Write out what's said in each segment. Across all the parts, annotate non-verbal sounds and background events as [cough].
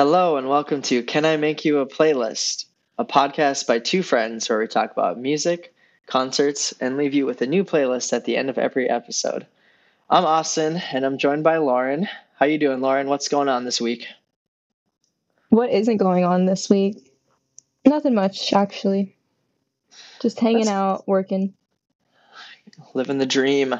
Hello, and welcome to Can I Make You a Playlist, a podcast by two friends where we talk about music, concerts, and leave you with a new playlist at the end of every episode. I'm Austin, and I'm joined by Lauren. How you doing, Lauren? What's going on this week? What isn't going on this week? Nothing much, actually. Just hanging That's- out, working. Living the dream.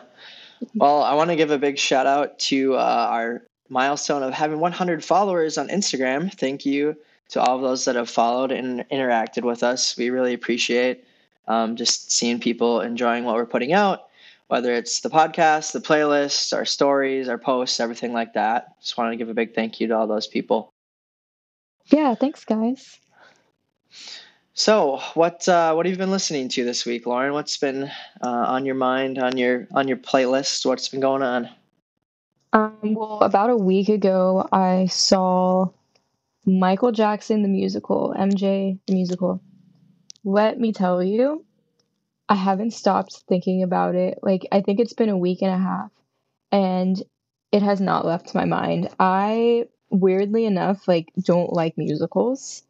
Well, I want to give a big shout out to uh, our milestone of having 100 followers on Instagram. Thank you to all of those that have followed and interacted with us. We really appreciate um, just seeing people enjoying what we're putting out, whether it's the podcast, the playlists, our stories, our posts, everything like that. Just wanted to give a big thank you to all those people. Yeah, thanks, guys. So, what uh, what have you been listening to this week, Lauren? What's been uh, on your mind, on your on your playlist? What's been going on? Um, well, about a week ago, I saw Michael Jackson the musical, MJ the musical. Let me tell you, I haven't stopped thinking about it. Like, I think it's been a week and a half, and it has not left my mind. I, weirdly enough, like, don't like musicals.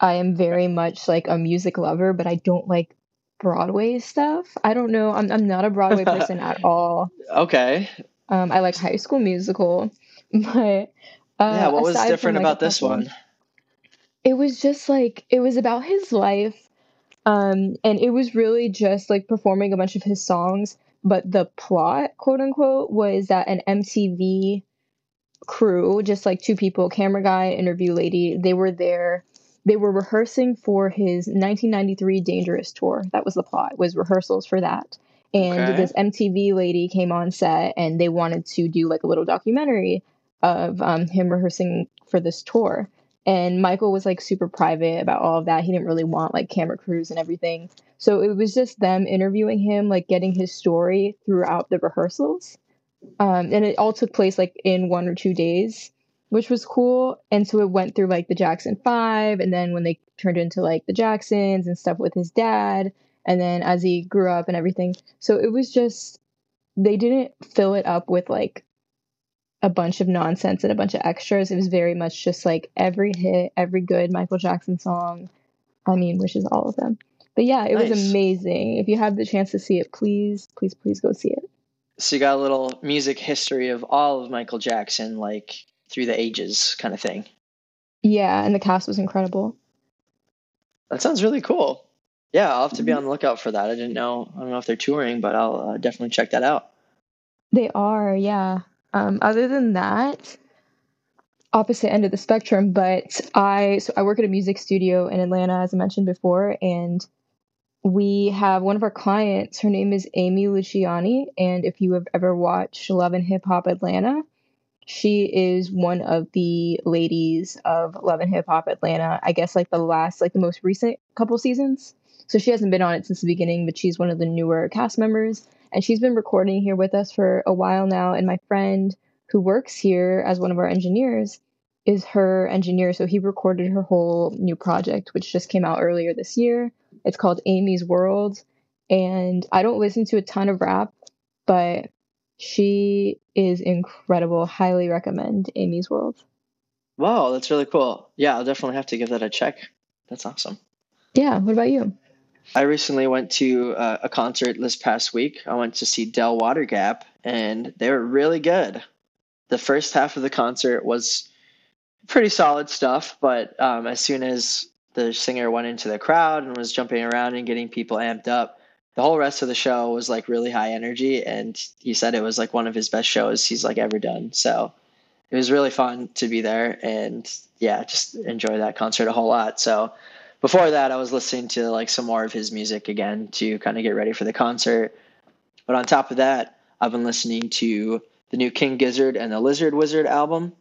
I am very much like a music lover, but I don't like Broadway stuff. I don't know. I'm I'm not a Broadway [laughs] person at all. Okay, Um, I like High School Musical, [laughs] but uh, yeah. What was aside from, different like, about this one? It was just like it was about his life, um, and it was really just like performing a bunch of his songs. But the plot, quote unquote, was that an MTV crew, just like two people, camera guy, interview lady, they were there. They were rehearsing for his 1993 Dangerous tour. That was the plot. Was rehearsals for that. And Okay. this MTV lady came on set, and they wanted to do like a little documentary of um, him rehearsing for this tour. And Michael was like super private about all of that. He didn't really want like camera crews and everything. So it was just them interviewing him, like getting his story throughout the rehearsals. Um, and it all took place like in one or two days, which was cool. And so it went through like the Jackson Five, and then when they turned into like the Jacksons and stuff with his dad, and then as he grew up and everything. So it was just they didn't fill it up with like a bunch of nonsense and a bunch of extras. It was very much just like every hit, every good Michael Jackson song. I mean, which is all of them. But yeah, it was amazing. If you have the chance to see it, please, please, please go see it. So you got a little music history of all of Michael Jackson, like through the ages, kind of thing. Yeah, and the cast was incredible. That sounds really cool. Yeah, I'll have to be on the lookout for that. I didn't know. I don't know if they're touring, but I'll uh, definitely check that out. They are, yeah. Um, other than that, opposite end of the spectrum, but I so I work at a music studio in Atlanta, as I mentioned before, and we have one of our clients. Her name is Amy Luciani, and if you have ever watched Love and Hip Hop Atlanta, she is one of the ladies of Love and Hip Hop Atlanta. I guess like the last, like the most recent couple seasons. So she hasn't been on it since the beginning, but she's one of the newer cast members. And she's been recording here with us for a while now. And my friend who works here as one of our engineers is her engineer. So he recorded her whole new project which just came out earlier this year. It's called amy's world. And i don't listen to a ton of rap but she is incredible. Highly recommend amy's world. Wow, that's really cool. Yeah, I'll definitely have to give that a check. That's awesome. yeah what about you I recently went to uh, a concert this past week. I went to see Del Water Gap, and they were really good. The first half of the concert was pretty solid stuff, but um, as soon as the singer went into the crowd and was jumping around and getting people amped up, the whole rest of the show was like really high energy. And he said it was like one of his best shows he's like ever done. So it was really fun to be there, and yeah, just enjoy that concert a whole lot. So before that, I was listening to like some more of his music again to kind of get ready for the concert. But on top of that, I've been listening to the new King Gizzard and the Lizard Wizard album.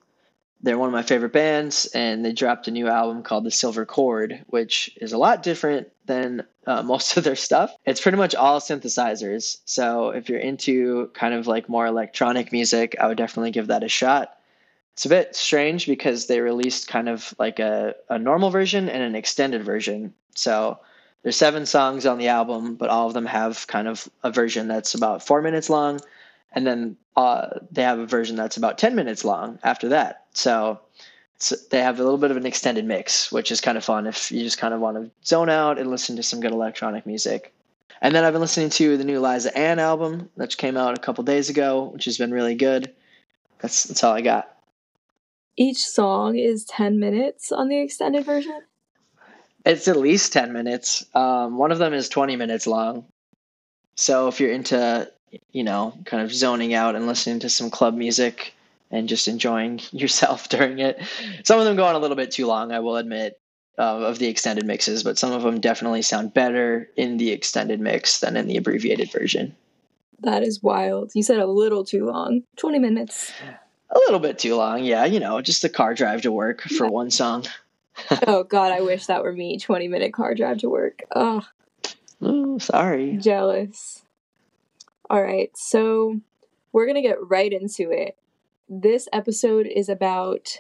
They're one of my favorite bands, and they dropped a new album called The Silver Cord, which is a lot different than uh, [laughs] most of their stuff. It's pretty much all synthesizers. So if you're into kind of like more electronic music, I would definitely give that a shot it's a bit strange because they released kind of like a, a normal version and an extended version. So there's seven songs on the album, but all of them have kind of a version that's about four minutes long, and then uh, they have a version that's about ten minutes long after that. So they have a little bit of an extended mix, which is kind of fun if you just kind of want to zone out and listen to some good electronic music. And then I've been listening to the new Liza Anne album that came out a couple days ago, which has been really good. That's that's all I got. Each song is 10 minutes on the extended version? It's at least 10 minutes. Um, one of them is 20 minutes long. So if you're into, you know, kind of zoning out and listening to some club music and just enjoying [laughs] yourself during it, some of them go on a little bit too long, I will admit, uh, of the extended mixes, but some of them definitely sound better in the extended mix than in the abbreviated version. That is wild. You said a little too long. 20 minutes. A little bit too long, yeah. You know, just a car drive to work for yeah. one song. [laughs] oh God, I wish that were me. Twenty minute car drive to work. Oh, oh sorry. Jealous. All right, so we're gonna get right into it. This episode is about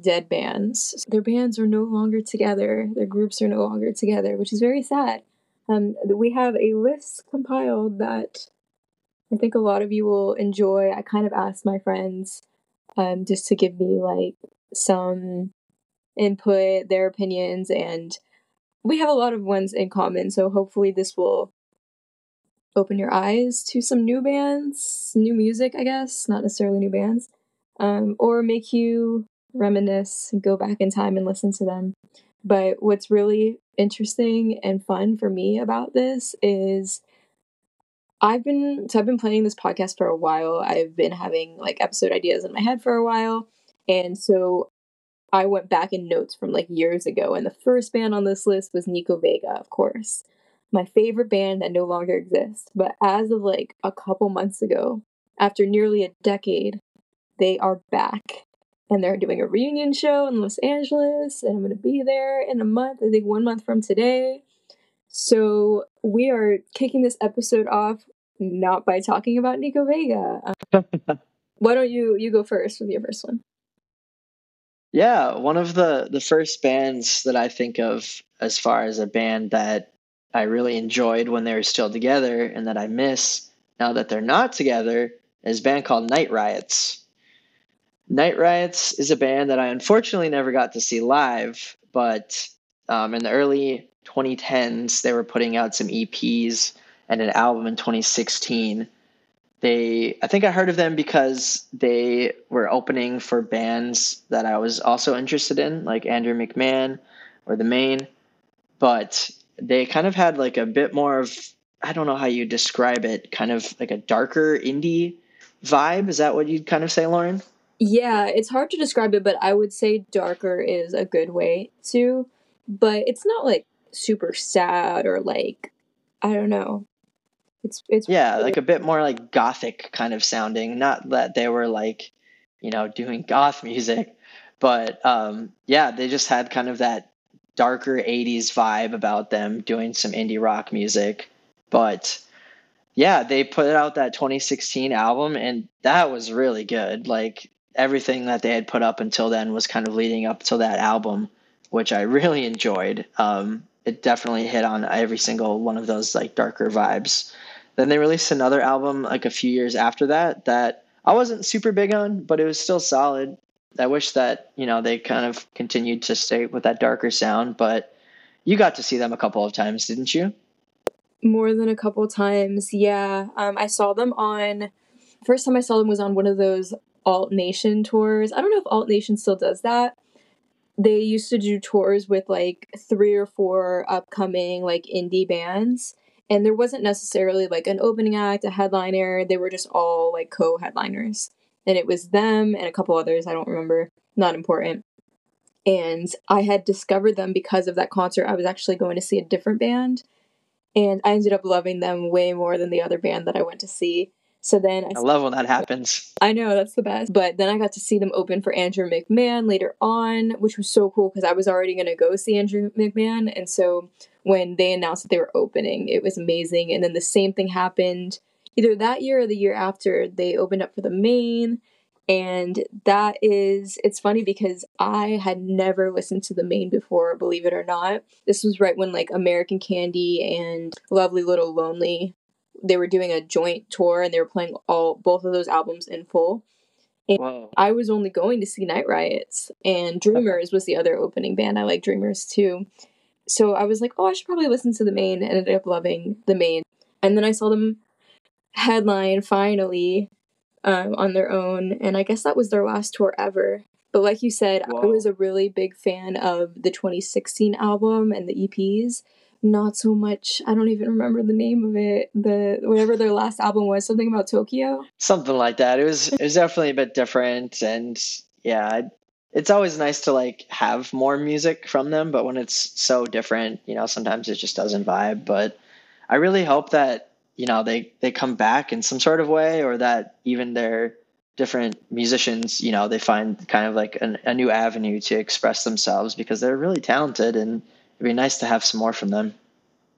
dead bands. Their bands are no longer together. Their groups are no longer together, which is very sad. Um, we have a list compiled that I think a lot of you will enjoy. I kind of asked my friends um, just to give me like some input, their opinions, and we have a lot of ones in common. So hopefully, this will open your eyes to some new bands, new music, I guess, not necessarily new bands, um, or make you reminisce, and go back in time and listen to them. But what's really interesting and fun for me about this is I've been so I've been planning this podcast for a while. I've been having like episode ideas in my head for a while. And so I went back in notes from like years ago and the first band on this list was Nico Vega, of course. My favorite band that no longer exists. But as of like a couple months ago, after nearly a decade, they are back. And they're doing a reunion show in Los Angeles, and I'm going to be there in a month, I think one month from today. So we are kicking this episode off not by talking about Nico Vega. Um, [laughs] why don't you you go first with your first one? Yeah, one of the the first bands that I think of as far as a band that I really enjoyed when they were still together and that I miss now that they're not together is a band called Night Riots. Night Riots is a band that I unfortunately never got to see live, but um, in the early 2010s, they were putting out some EPs and an album in 2016. They, I think I heard of them because they were opening for bands that I was also interested in, like Andrew McMahon or The Maine. But they kind of had like a bit more of, I don't know how you describe it, kind of like a darker indie vibe. Is that what you'd kind of say, Lauren? Yeah, it's hard to describe it, but I would say darker is a good way to. But it's not like super sad or like I don't know. It's it's yeah, really- like a bit more like gothic kind of sounding. Not that they were like, you know, doing goth music, but um, yeah, they just had kind of that darker '80s vibe about them, doing some indie rock music. But yeah, they put out that 2016 album, and that was really good. Like everything that they had put up until then was kind of leading up to that album, which I really enjoyed. Um, it definitely hit on every single one of those like darker vibes. Then they released another album like a few years after that that I wasn't super big on, but it was still solid. I wish that, you know, they kind of continued to stay with that darker sound, but you got to see them a couple of times, didn't you? More than a couple times, yeah. Um, I saw them on. First time I saw them was on one of those Alt Nation tours. I don't know if Alt Nation still does that, they used to do tours with like three or four upcoming like indie bands and there wasn't necessarily like an opening act a headliner they were just all like co-headliners and it was them and a couple others i don't remember not important and i had discovered them because of that concert i was actually going to see a different band and i ended up loving them way more than the other band that i went to see so then I, I love when that happens. I know that's the best. But then I got to see them open for Andrew McMahon later on, which was so cool because I was already going to go see Andrew McMahon. And so when they announced that they were opening, it was amazing. And then the same thing happened either that year or the year after. They opened up for the Maine. And that is, it's funny because I had never listened to the Maine before, believe it or not. This was right when like American Candy and Lovely Little Lonely they were doing a joint tour and they were playing all both of those albums in full And Whoa. I was only going to see Night Riots, and Dreamers was the other opening band. I like Dreamers too. So I was like, oh, I should probably listen to the Maine. I ended up loving the Maine. And then I saw them headline finally um, on their own. And I guess that was their last tour ever. But like you said. I was a really big fan of the 2016 album and the EPs. Not so much. I don't even remember the name of it. The whatever their last album was, something about Tokyo. Something like that. It was. It was definitely a bit different, and yeah, it's always nice to like have more music from them. But when it's so different, you know, sometimes it just doesn't vibe. But I really hope that you know they they come back in some sort of way or that even their different musicians you know they find kind of like an, a new avenue to express themselves because they're really talented and it'd be nice to have some more from them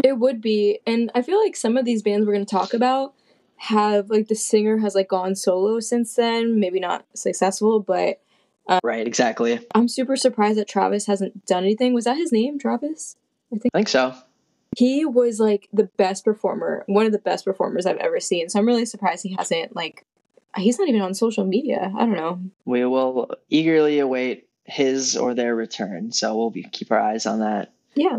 it would be and i feel like some of these bands we're going to talk about have like the singer has like gone solo since then maybe not successful but um, right exactly i'm super surprised that travis hasn't done anything was that his name travis i think, I think so he was like the best performer, one of the best performers I've ever seen. So I'm really surprised he hasn't like he's not even on social media. I don't know. We will eagerly await his or their return. So we'll be keep our eyes on that. Yeah.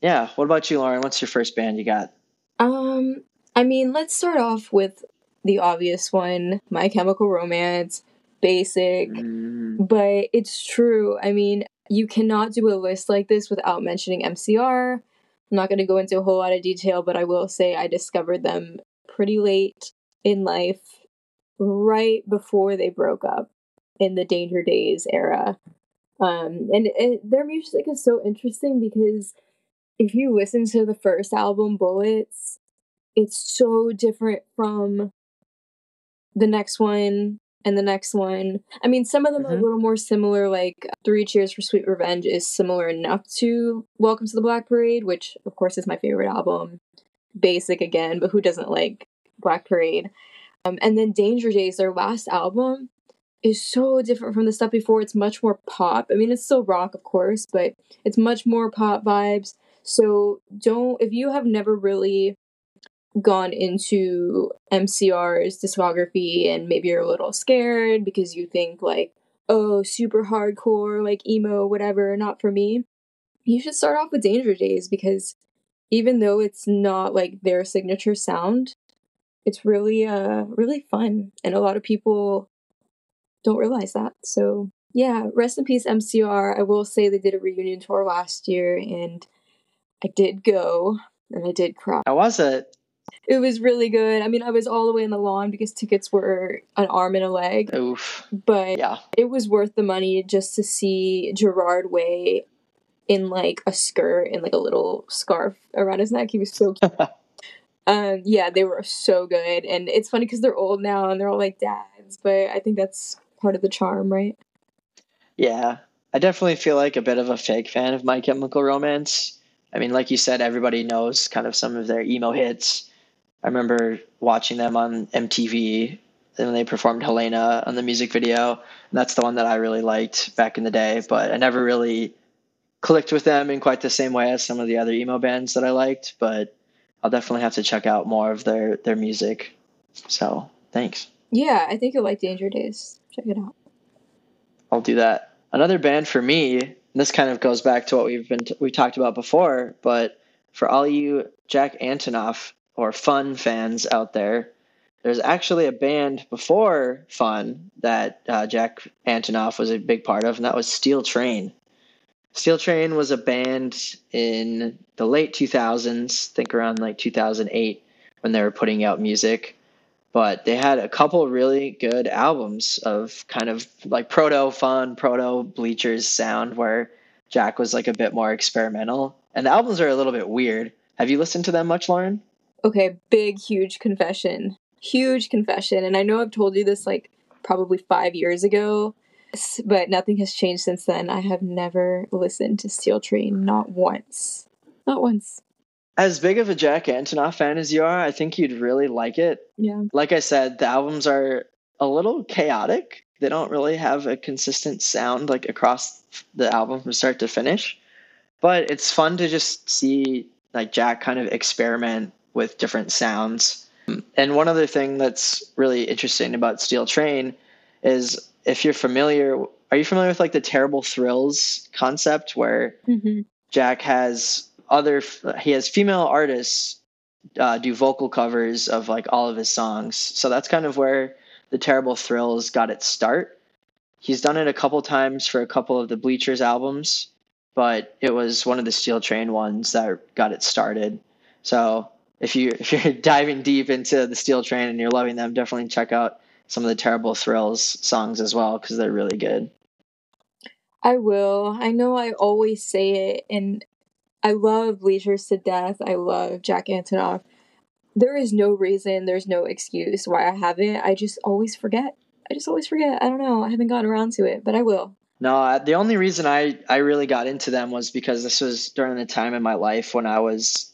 Yeah. What about you, Lauren? What's your first band you got? Um, I mean, let's start off with the obvious one, My Chemical Romance, basic, mm. but it's true. I mean, you cannot do a list like this without mentioning MCR. I'm not going to go into a whole lot of detail, but I will say I discovered them pretty late in life, right before they broke up in the Danger Days era. Um, and it, their music is so interesting because if you listen to the first album, Bullets, it's so different from the next one and the next one. I mean, some of them mm-hmm. are a mm-hmm. little more similar, like Three Cheers for Sweet Revenge is similar enough to Welcome to the Black Parade, which, of course, is my favorite album. Basic again, but who doesn't like Black Parade? Um, and then Danger Days, their last album, is so different from the stuff before. It's much more pop. I mean, it's still rock, of course, but it's much more pop vibes. So don't, if you have never really gone into MCR's discography and maybe you're a little scared because you think like, oh, super hardcore, like emo, whatever, not for me, you should start off with Danger Days because even though it's not like their signature sound, it's really uh really fun and a lot of people don't realize that. So, yeah, rest in peace MCR. I will say they did a reunion tour last year and I did go and I did cry. How was it? It was really good. I mean, I was all the way in the lawn because tickets were an arm and a leg. Oof. But yeah. it was worth the money just to see Gerard Way in like a skirt and like a little scarf around his neck. He was so [laughs] cute. um, yeah, they were so good. And it's funny because they're old now and they're all like dads, but I think that's part of the charm, right? Yeah. I definitely feel like a bit of a fake fan of My Chemical Romance. I mean, like you said, everybody knows kind of some of their emo hits I remember watching them on MTV and they performed Helena on the music video. And that's the one that I really liked back in the day, but I never really clicked with them in quite the same way as some of the other emo bands that I liked, but I'll definitely have to check out more of their their music. So, thanks. Yeah, I think you'll like Danger Days. Check it out. I'll do that. Another band for me, this kind of goes back to what we've been t- we talked about before, but for all you Jack Antonoff or Fun fans out there, there's actually a band before Fun that uh, Jack Antonoff was a big part of, and that was Steel Train. Steel Train was a band in the late 2000s, think around like 2008 when they were putting out music. But they had a couple really good albums of kind of like proto fun, proto bleachers sound where Jack was like a bit more experimental. And the albums are a little bit weird. Have you listened to them much, Lauren? Okay, big, huge confession. Huge confession. And I know I've told you this like probably five years ago, but nothing has changed since then. I have never listened to Steel Train, not once. Not once. As big of a Jack Antonoff fan as you are, I think you'd really like it. Yeah. Like I said, the albums are a little chaotic. They don't really have a consistent sound like across the album from start to finish. But it's fun to just see like Jack kind of experiment with different sounds. And one other thing that's really interesting about Steel Train is if you're familiar are you familiar with like the terrible thrills concept where Mm-hmm. Jack has other he has female artists uh, do vocal covers of like all of his songs. So that's kind of where the Terrible Thrills got its start. He's done it a couple times for a couple of the Bleachers albums, but it was one of the Steel Train ones that got it started. So if you [laughs] if you're diving deep into the Steel Train and you're loving them, definitely check out some of the Terrible Thrills songs as well because they're really good. I will. I know I always say it, and I love Bleachers to death. I love Jack Antonoff. There is no reason, there's no excuse why I haven't. I just always forget. I just always forget. I don't know. I haven't gotten around to it, but I will. No, the only reason I, I really got into them was because this was during the time in my life when I was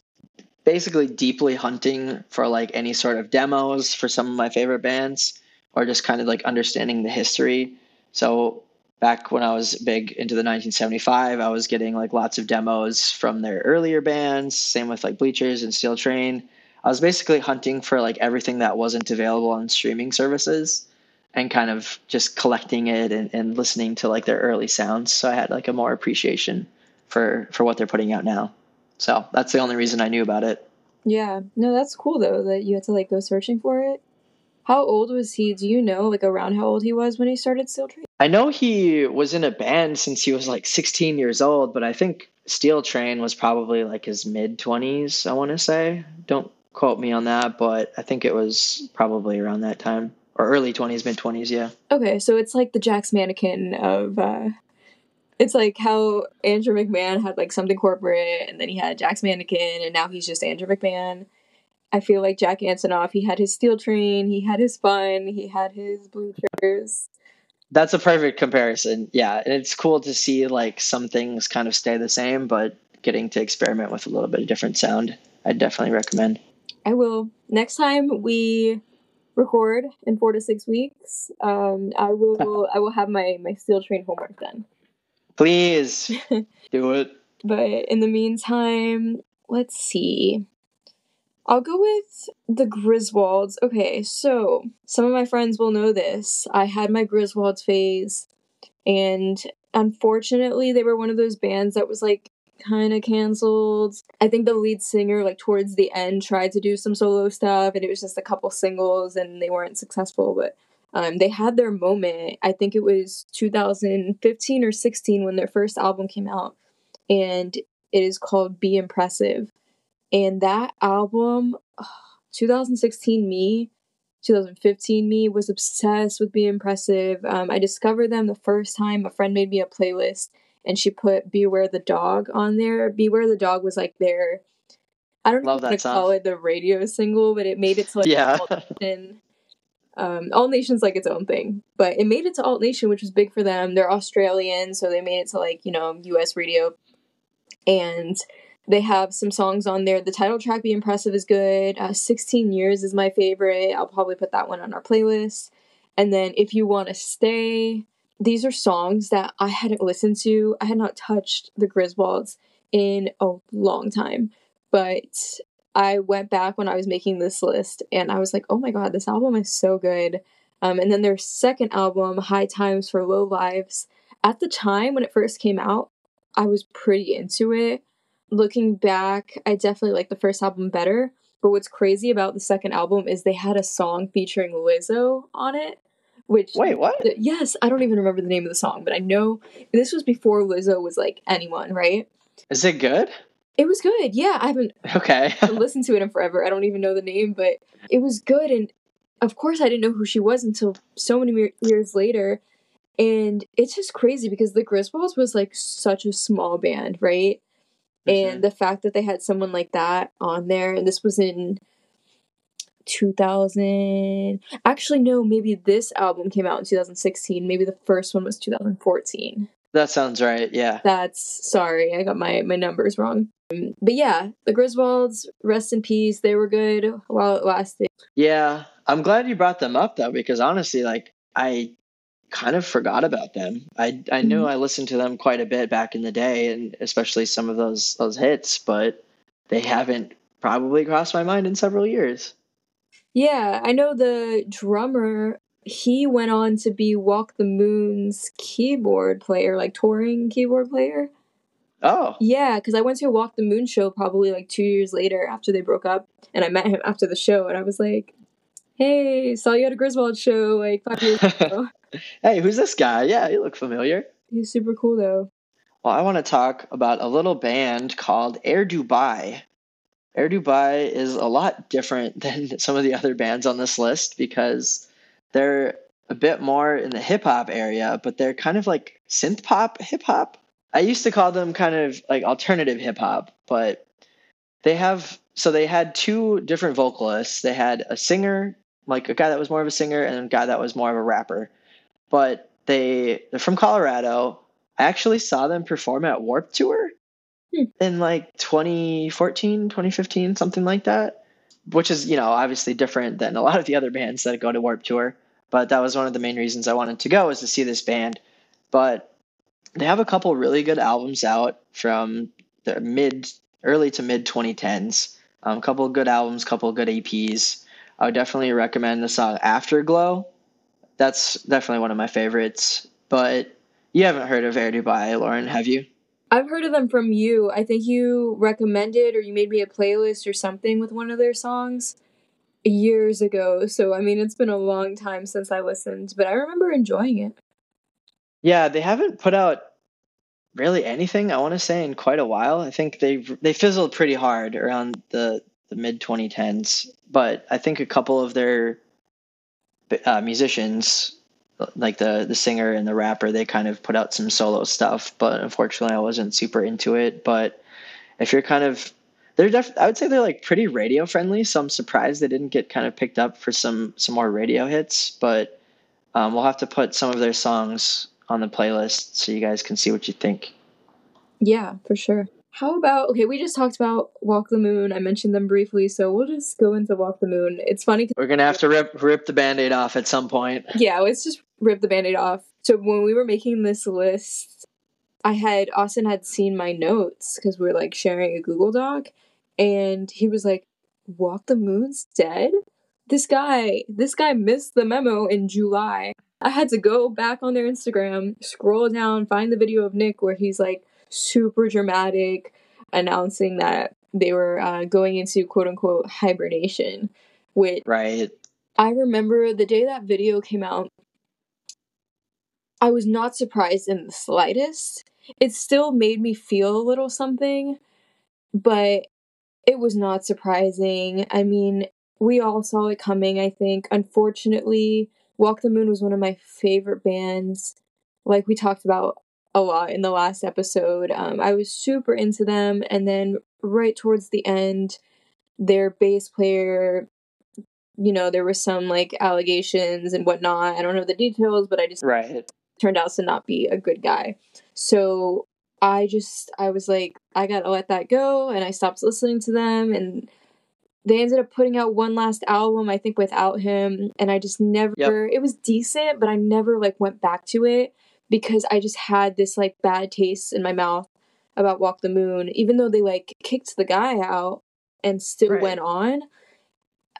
basically deeply hunting for like any sort of demos for some of my favorite bands or just kind of like understanding the history. So back when I was big into the 1975, I was getting like lots of demos from their earlier bands, same with like Bleachers and Steel Train. I was basically hunting for like everything that wasn't available on streaming services and kind of just collecting it and, and listening to like their early sounds. So I had like a more appreciation for for what they're putting out now. So that's the only reason I knew about it. Yeah. No, that's cool though that you had to like go searching for it. How old was he? Do you know like around how old he was when he started Steel Train? I know he was in a band since he was like 16 years old, but I think Steel Train was probably like his mid 20s, I want to say. Don't quote me on that, but I think it was probably around that time or early 20s, mid 20s, yeah. Okay, so it's like the Jack's mannequin of uh it's like how Andrew McMahon had like something corporate and then he had Jack's mannequin and now he's just Andrew McMahon. I feel like Jack Antonoff, he had his steel train, he had his fun, he had his bleachers. That's a perfect comparison. Yeah, and it's cool to see like some things kind of stay the same, but getting to experiment with a little bit of different sound. I'd definitely recommend. I will. Next time we record in four to six weeks, um, I will I will have my my steel train homework done. Please [laughs] do it. But in the meantime, let's see. I'll go with the Griswolds. Okay, so some of my friends will know this. I had my Griswolds phase, and unfortunately, they were one of those bands that was like kind of canceled. I think the lead singer, like towards the end, tried to do some solo stuff, and it was just a couple singles, and they weren't successful. But um, they had their moment. I think it was 2015 or 16 when their first album came out, and it is called Be Impressive. And that album, 2016 me, 2015 me was obsessed with Be Impressive. Um, I discovered them the first time a friend made me a playlist and she put Beware the Dog on there. Beware the Dog was like their, I don't know Love if that to call it the radio single, but it made it to like Yeah. Alt Nation. Um, Alt Nation's like its own thing, but it made it to Alt Nation, which was big for them. They're Australian, so they made it to like you know U.S. radio, and they have some songs on there. The title track, "Be Impressive," is good. Uh, "16 Years" is my favorite. I'll probably put that one on our playlist. And then, if you want to stay, these are songs that I hadn't listened to. I had not touched the Griswolds in a long time, but I went back when I was making this list and I was like, oh my god, this album is so good. Um, and then their second album, High Times for Low Lives, at the time when it first came out, I was pretty into it. Looking back, I definitely like the first album better. But what's crazy about the second album is they had a song featuring Lizzo on it, which Wait, what? yes, I don't even remember the name of the song, but I know this was before Lizzo was like anyone, right? Is it good? It was good. Yeah, I haven't Okay. [laughs] listened to it in forever. I don't even know the name, but it was good. And of course, I didn't know who she was until so many me- years later. And it's just crazy because the Griswolds was like such a small band, right? And the fact that they had someone like that on there, and this was in 2000. Actually, no, maybe this album came out in 2016. Maybe the first one was 2014. that sounds right. Yeah. That's sorry, I got my my numbers wrong. But yeah, the Griswolds, rest in peace. They were good while it lasted. Yeah. I'm glad you brought them up though, because honestly, like I kind of forgot about them. I I knew Mhm. I listened to them quite a bit back in the day, and especially some of those those hits, but they haven't probably crossed my mind in several years. Yeah, I know the drummer he went on to be Walk the Moon's keyboard player, like touring keyboard player. Oh. Yeah, because I went to a Walk the Moon show probably like two years later after they broke up, and I met him after the show, and I was like, "Hey, saw you at a Griswold show like five years [laughs] ago." hey, who's this guy? Yeah, you look familiar. He's super cool though. Well, I want to talk about a little band called Air Dubai. Air Dubai is a lot different [laughs] than some of the other bands on this list because they're a bit more in the hip hop area, but they're kind of like synth pop hip hop. I used to call them kind of like alternative hip hop, but they have so they had two different vocalists. They had a singer, like a guy that was more of a singer, and a guy that was more of a rapper. But they they're from Colorado. I actually saw them perform at Warped Tour hmm. in like 2014, 2015, something like that. Which is, you know, obviously different than a lot of the other bands that go to Warped Tour. But that was one of the main reasons I wanted to go is to see this band. But they have a couple really good albums out from the mid, early to mid 2010s. A um, couple good albums, couple good EPs. I would definitely recommend the song Afterglow. That's definitely one of my favorites. But you haven't heard of Air Dubai, Lauren, have you? I've heard of them from you. I think you recommended or you made me a playlist or something with one of their songs years ago. So, I mean, it's been a long time since I listened, but I remember enjoying it. Yeah, they haven't put out really anything I want to say in quite a while. I think they they fizzled pretty hard around the the mid 2010s, but I think a couple of their uh, musicians like the the singer and the rapper they kind of put out some solo stuff but unfortunately i wasn't super into it. But if you're kind of they're def- i would say they're like pretty radio friendly so i'm surprised they didn't get kind of picked up for some some more radio hits but um, we'll have to put some of their songs on the playlist so you guys can see what you think. Yeah for sure how about okay? We just talked about Walk the Moon. I mentioned them briefly, so we'll just go into Walk the Moon. It's funny. We're gonna have to rip rip the band-aid off at some point. Yeah, let's just rip the band-aid off. So when we were making this list, I had Austin had seen my notes because we are like sharing a Google Doc, and he was like, "Walk the Moon's dead." This guy, this guy missed the memo in July. I had to go back on their Instagram, scroll down, find the video of Nick where he's like super dramatic, announcing that they were uh, going into quote unquote hibernation. Which right. I remember the day that video came out. I was not surprised in the slightest. It still made me feel a little something, but it was not surprising. I mean, we all saw it coming, I think. Unfortunately, Walk the Moon was one of my favorite bands. Like we talked about a lot in the last episode. Um, I was super into them, and then right towards the end, their bass player, you know, there was some like allegations and whatnot. I don't know the details, but I just right turned out to not be a good guy. So I just I was like, I gotta let that go, and I stopped listening to them and they ended up putting out one last album i think without him and i just never yep. it was decent but i never like went back to it because I just had this like bad taste in my mouth about Walk the Moon, even though they like kicked the guy out and still right. went on.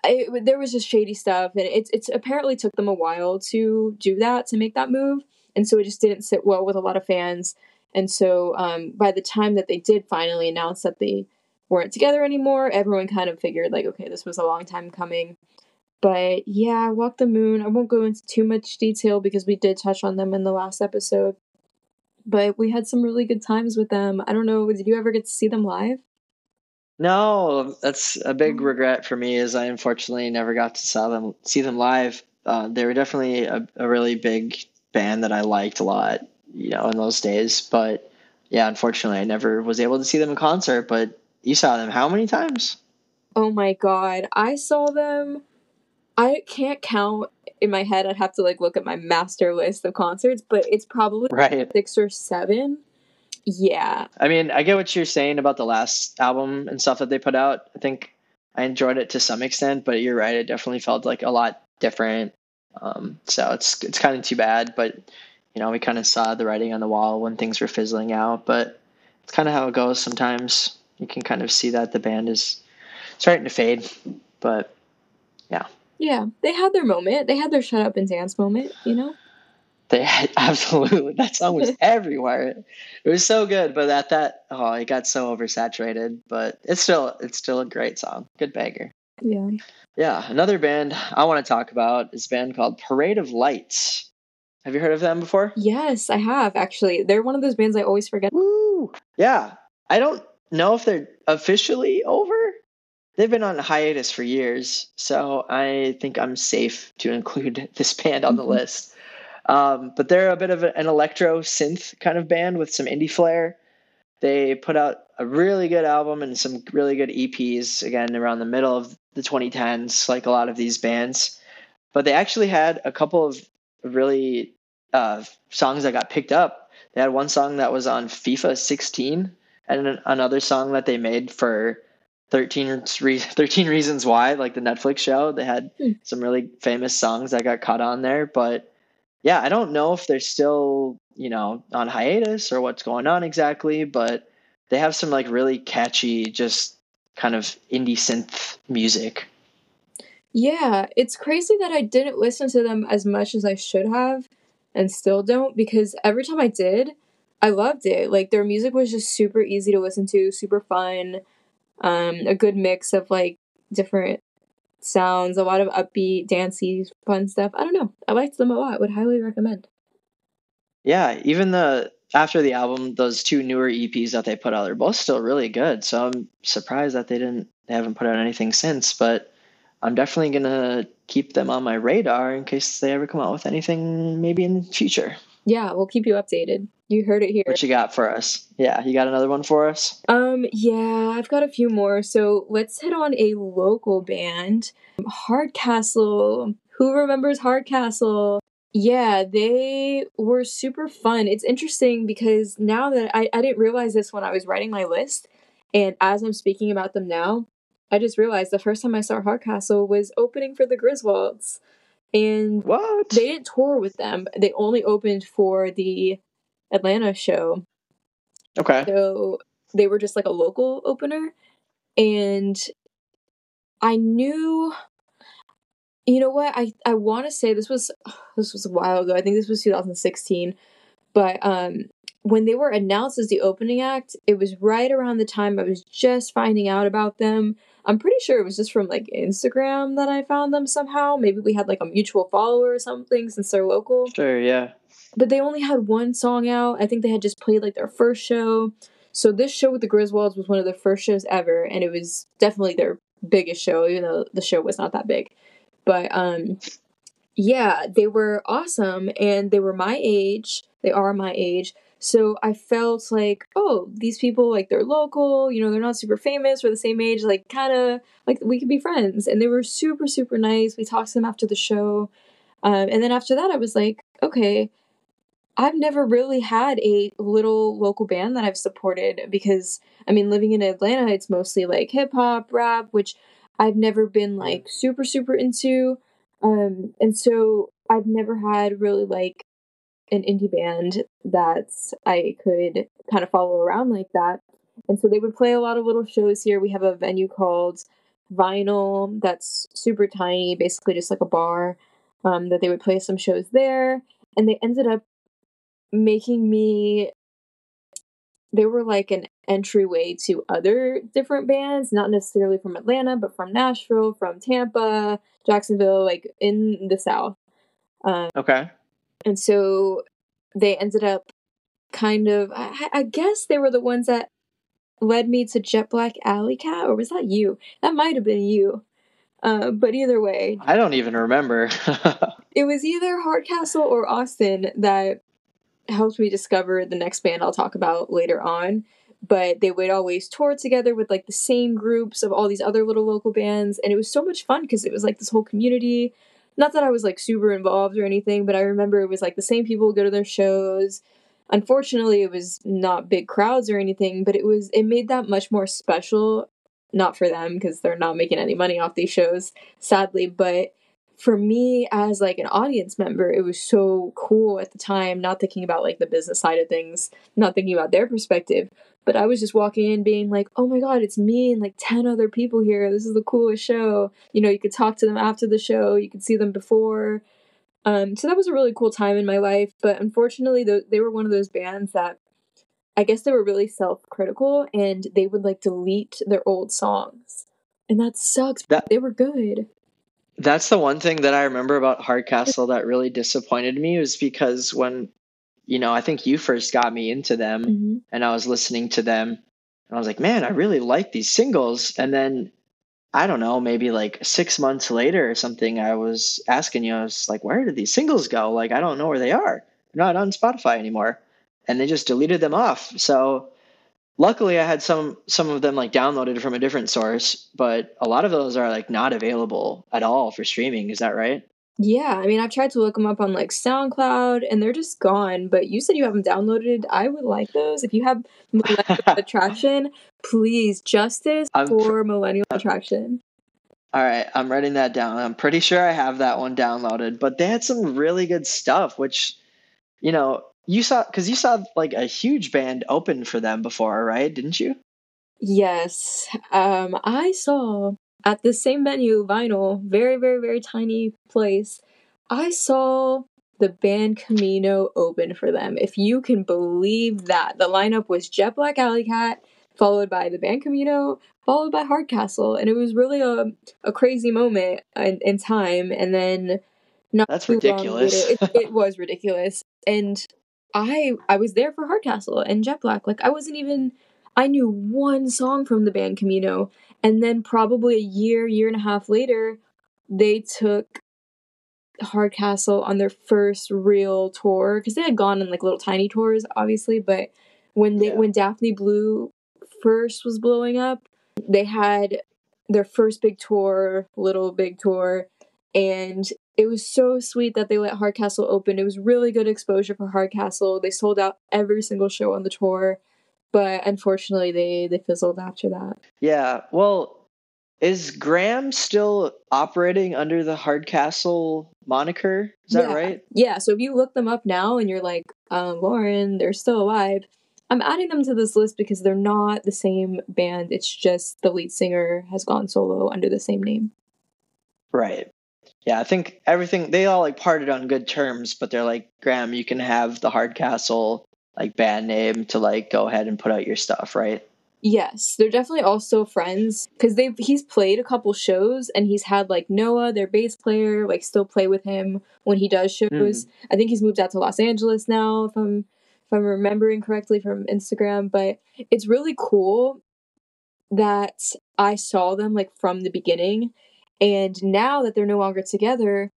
It, there was just shady stuff, and it's it's apparently took them a while to do that to make that move, and so it just didn't sit well with a lot of fans. And so um, by the time that they did finally announce that they weren't together anymore, everyone kind of figured like, okay, this was a long time coming. But yeah, Walk the Moon. I won't go into too much detail because we did touch on them in the last episode. But we had some really good times with them. I don't know, did you ever get to see them live? No, that's a big oh. regret for me. Is I unfortunately never got to saw them see them live. Uh, they were definitely a, a really big band that I liked a lot, you know, in those days. But yeah, unfortunately, I never was able to see them in concert. But you saw them how many times? Oh my god, I saw them I can't count in my head. I'd have to like look at my master list of concerts, but it's probably right. six or seven. Yeah. I mean, I get what you're saying about the last album and stuff that they put out. I think I enjoyed it to some extent, but you're right. It definitely felt like a lot different. Um, so it's it's kind of too bad, but you know, we kind of saw the writing on the wall when things were fizzling out. But it's kind of how it goes sometimes. You can kind of see that the band is starting to fade, but yeah. Yeah, they had their moment. They had their shut up and dance moment, you know? They had [laughs] absolutely that song was [laughs] everywhere. It was so good, but at that oh, it got so oversaturated. But it's still it's still a great song. Good banger. Yeah. Yeah. Another band I want to talk about is a band called Parade of Lights. Have you heard of them before? Yes, I have actually. They're one of those bands I always forget. Woo! Yeah. I don't know if they're officially over. They've been on hiatus for years, so I think I'm safe to include [laughs] this band on the Mhm. list. Um, but they're a bit of an electro synth kind of band with some indie flair. They put out a really good album and some really good EPs again around the middle of the 2010s, like a lot of these bands. But they actually had a couple of really uh, songs that got picked up. They had one song that was on FIFA 16, and an- another song that they made for 13, re- [laughs] 13 Reasons Why, like the Netflix show. They had Hmm. some really famous songs that got caught on there. But yeah, I don't know if they're still, you know, on hiatus or what's going on exactly, but they have some like really catchy, just kind of indie synth music. Yeah, it's crazy that I didn't listen to them as much as I should have and still don't because every time I did, I loved it. Like their music was just super easy to listen to, super fun. Um a good mix of like different sounds, a lot of upbeat, dancey, fun stuff. I don't know. I liked them a lot. Would highly recommend. Yeah, even the after the album, those two newer EPs that they put out, they're both still really good. So I'm surprised that they didn't they haven't put out anything since, but I'm definitely gonna keep them on my radar in case they ever come out with anything maybe in the future. Yeah, we'll keep you updated. You heard it here. What you got for us? Yeah, you got another one for us? Um, yeah, I've got a few more. So let's hit on a local band, Hardcastle. Who remembers Hardcastle? Yeah, they were super fun. It's interesting because now that I, I didn't realize this when I was writing my list, and as I'm speaking about them now, I just realized the first time I saw Hardcastle was opening for the Griswolds. And What? they didn't tour with them, they only opened for the Atlanta show. okay. So they were just like a local opener. And I knew you know what? I, I wanna say this was this was a while ago. I think this was 2016. But um when they were announced as the opening act, it was right around the time I was just finding out about them. I'm pretty sure it was just from like Instagram that I found them somehow. Maybe we had like a mutual follower or something since they're local Sure, yeah. but they only had one song out. I think they had just played like their first show. So this show with the Griswolds was one of their first shows ever, and it was definitely their biggest show, even though the show was not that big. But um, yeah, they were awesome, and they were my age. They are my age. So I felt like, oh, these people like they're local, you know, they're not super famous, we're the same age, like kind of like we could be friends. And they were super, super nice. We talked to them after the show. Um, and then after that, I was like, okay, I've never really had a little local band that I've supported because I mean, living in Atlanta, it's mostly like hip hop, rap, which I've never been like super super into. Um, and so I've never had really like an indie band that I could kind of follow around like that. And so they would play a lot of little shows here. We have a venue called Vinyl that's super tiny, basically just like a bar. Um, that they would play some shows there, and they ended up making me they were like an entryway to other different bands, not necessarily from Atlanta, but from Nashville, from Tampa, Jacksonville, like in the South. Um, Okay. And so they ended up kind of, I, I guess they were the ones that led me to Jet Black Alley Cat, or was that you? That might have been you. Uh, but either way, I don't even remember. [laughs] it was either Hardcastle or Austin that helped me discover the next band I'll talk about later on. But they would always tour together with like the same groups of all these other little local bands, and it was so much fun because it was like this whole community. Not that I was like super involved or anything, but I remember it was like the same people would go to their shows. Unfortunately, it was not big crowds or anything, but it was it made that much more special. Not for them because they're not making any money off these shows, sadly, but for me as like an audience member it was so cool at the time not thinking about like the business side of things not thinking about their perspective But I was just walking in being like, oh my god, it's me and like 10 other people here. This is the coolest show. You know, you could talk to them after the show, you could see them before. Um, so that was a really cool time in my life. But unfortunately, th- they were one of those bands that I guess they were really self critical and they would like delete their old songs. And that sucks. That- they were good. That's the one thing that I remember about Hardcastle that really disappointed me was because when, you know, I think you first got me into them hmm and I was listening to them and I was like, man, I really like these singles. And then I don't know, maybe like six months later or something, I was asking you, I was like, where did these singles go? Like, I don't know where they are. They're not on Spotify anymore. And they just deleted them off. So luckily I had some some of them like downloaded from a different source, but a lot of those are like not available at all for streaming. Is that right? Yeah, I mean, I've tried to look them up on like SoundCloud and they're just gone. But you said you have them downloaded. I would like those. If you have Millennial [laughs] Attraction, please, justice I'm pr- for Millennial Attraction. All right, I'm writing that down. I'm pretty sure I have that one downloaded, but they had some really good stuff, which, you know, you saw because you saw like a huge band open for them before, right? Didn't you? Yes, um, I saw at the same venue, Vinyl, very, very, very tiny place. I saw the band Camino open for them. If you can believe that, the lineup was Jet Black Alley Cat, followed by the band Camino, followed by Hardcastle, and it was really a a crazy moment in, in time. And then not That's ridiculous. it, [laughs] it was ridiculous. And I I was there for Hardcastle and Jet Black. Like I wasn't even I knew one song from the band Camino, and then probably a year, year and a half later, they took Hardcastle on their first real tour because they had gone on like little tiny tours, obviously. But when they Yeah. when Daphne Blue first was blowing up, they had their first big tour, little big tour, and it was so sweet that they let Hardcastle open. It was really good exposure for Hardcastle. They sold out every single show on the tour, but unfortunately, they they fizzled after that. Yeah. Well, is Graham still operating under the Hardcastle moniker? Is that Yeah. right? Yeah, so if you look them up now and you're like, um, Lauren, they're still alive, I'm adding them to this list because they're not the same band. It's just the lead singer has gone solo under the same name. Right. Yeah, I think everything they all like parted on good terms, but they're like, Graham, you can have the Hardcastle like band name to like go ahead and put out your stuff, right? Yes, they're definitely also friends because they've he's played a couple shows and he's had like Noah, their bass player, like still play with him when he does shows. Mm. I think he's moved out to Los Angeles now, if I'm if I'm remembering correctly from Instagram. But it's really cool that I saw them like from the beginning, and now that they're no longer together,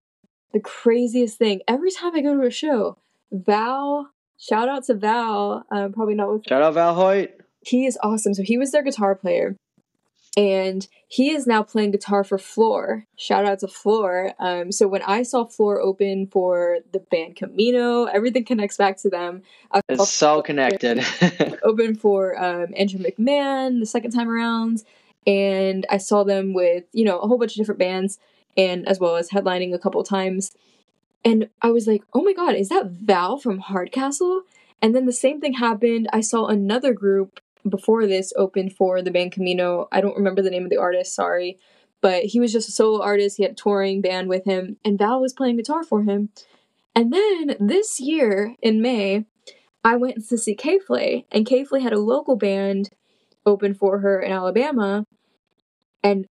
the craziest thing every time I go to a show, Val. Shout out to Val. Um, probably not with Shout out Val Hoyt. he is awesome. So he was their guitar player, and he is now playing guitar for Floor. Shout out to Floor. Um, so when I saw Floor open for the band Camino, everything connects back to them. I It's so connected. [laughs] open for um, Andrew McMahon the second time around, and I saw them with you know a whole bunch of different bands, and as well as headlining a couple times. And I was like, oh my god, is that Val from Hardcastle? And then the same thing happened. I saw another group before this open for the band Camino. I don't remember the name of the artist, sorry. But he was just a solo artist. He had a touring band with him, and Val was playing guitar for him. And then this year in May, I went to see K-Flay, and K-Flay had a local band open for her in Alabama, and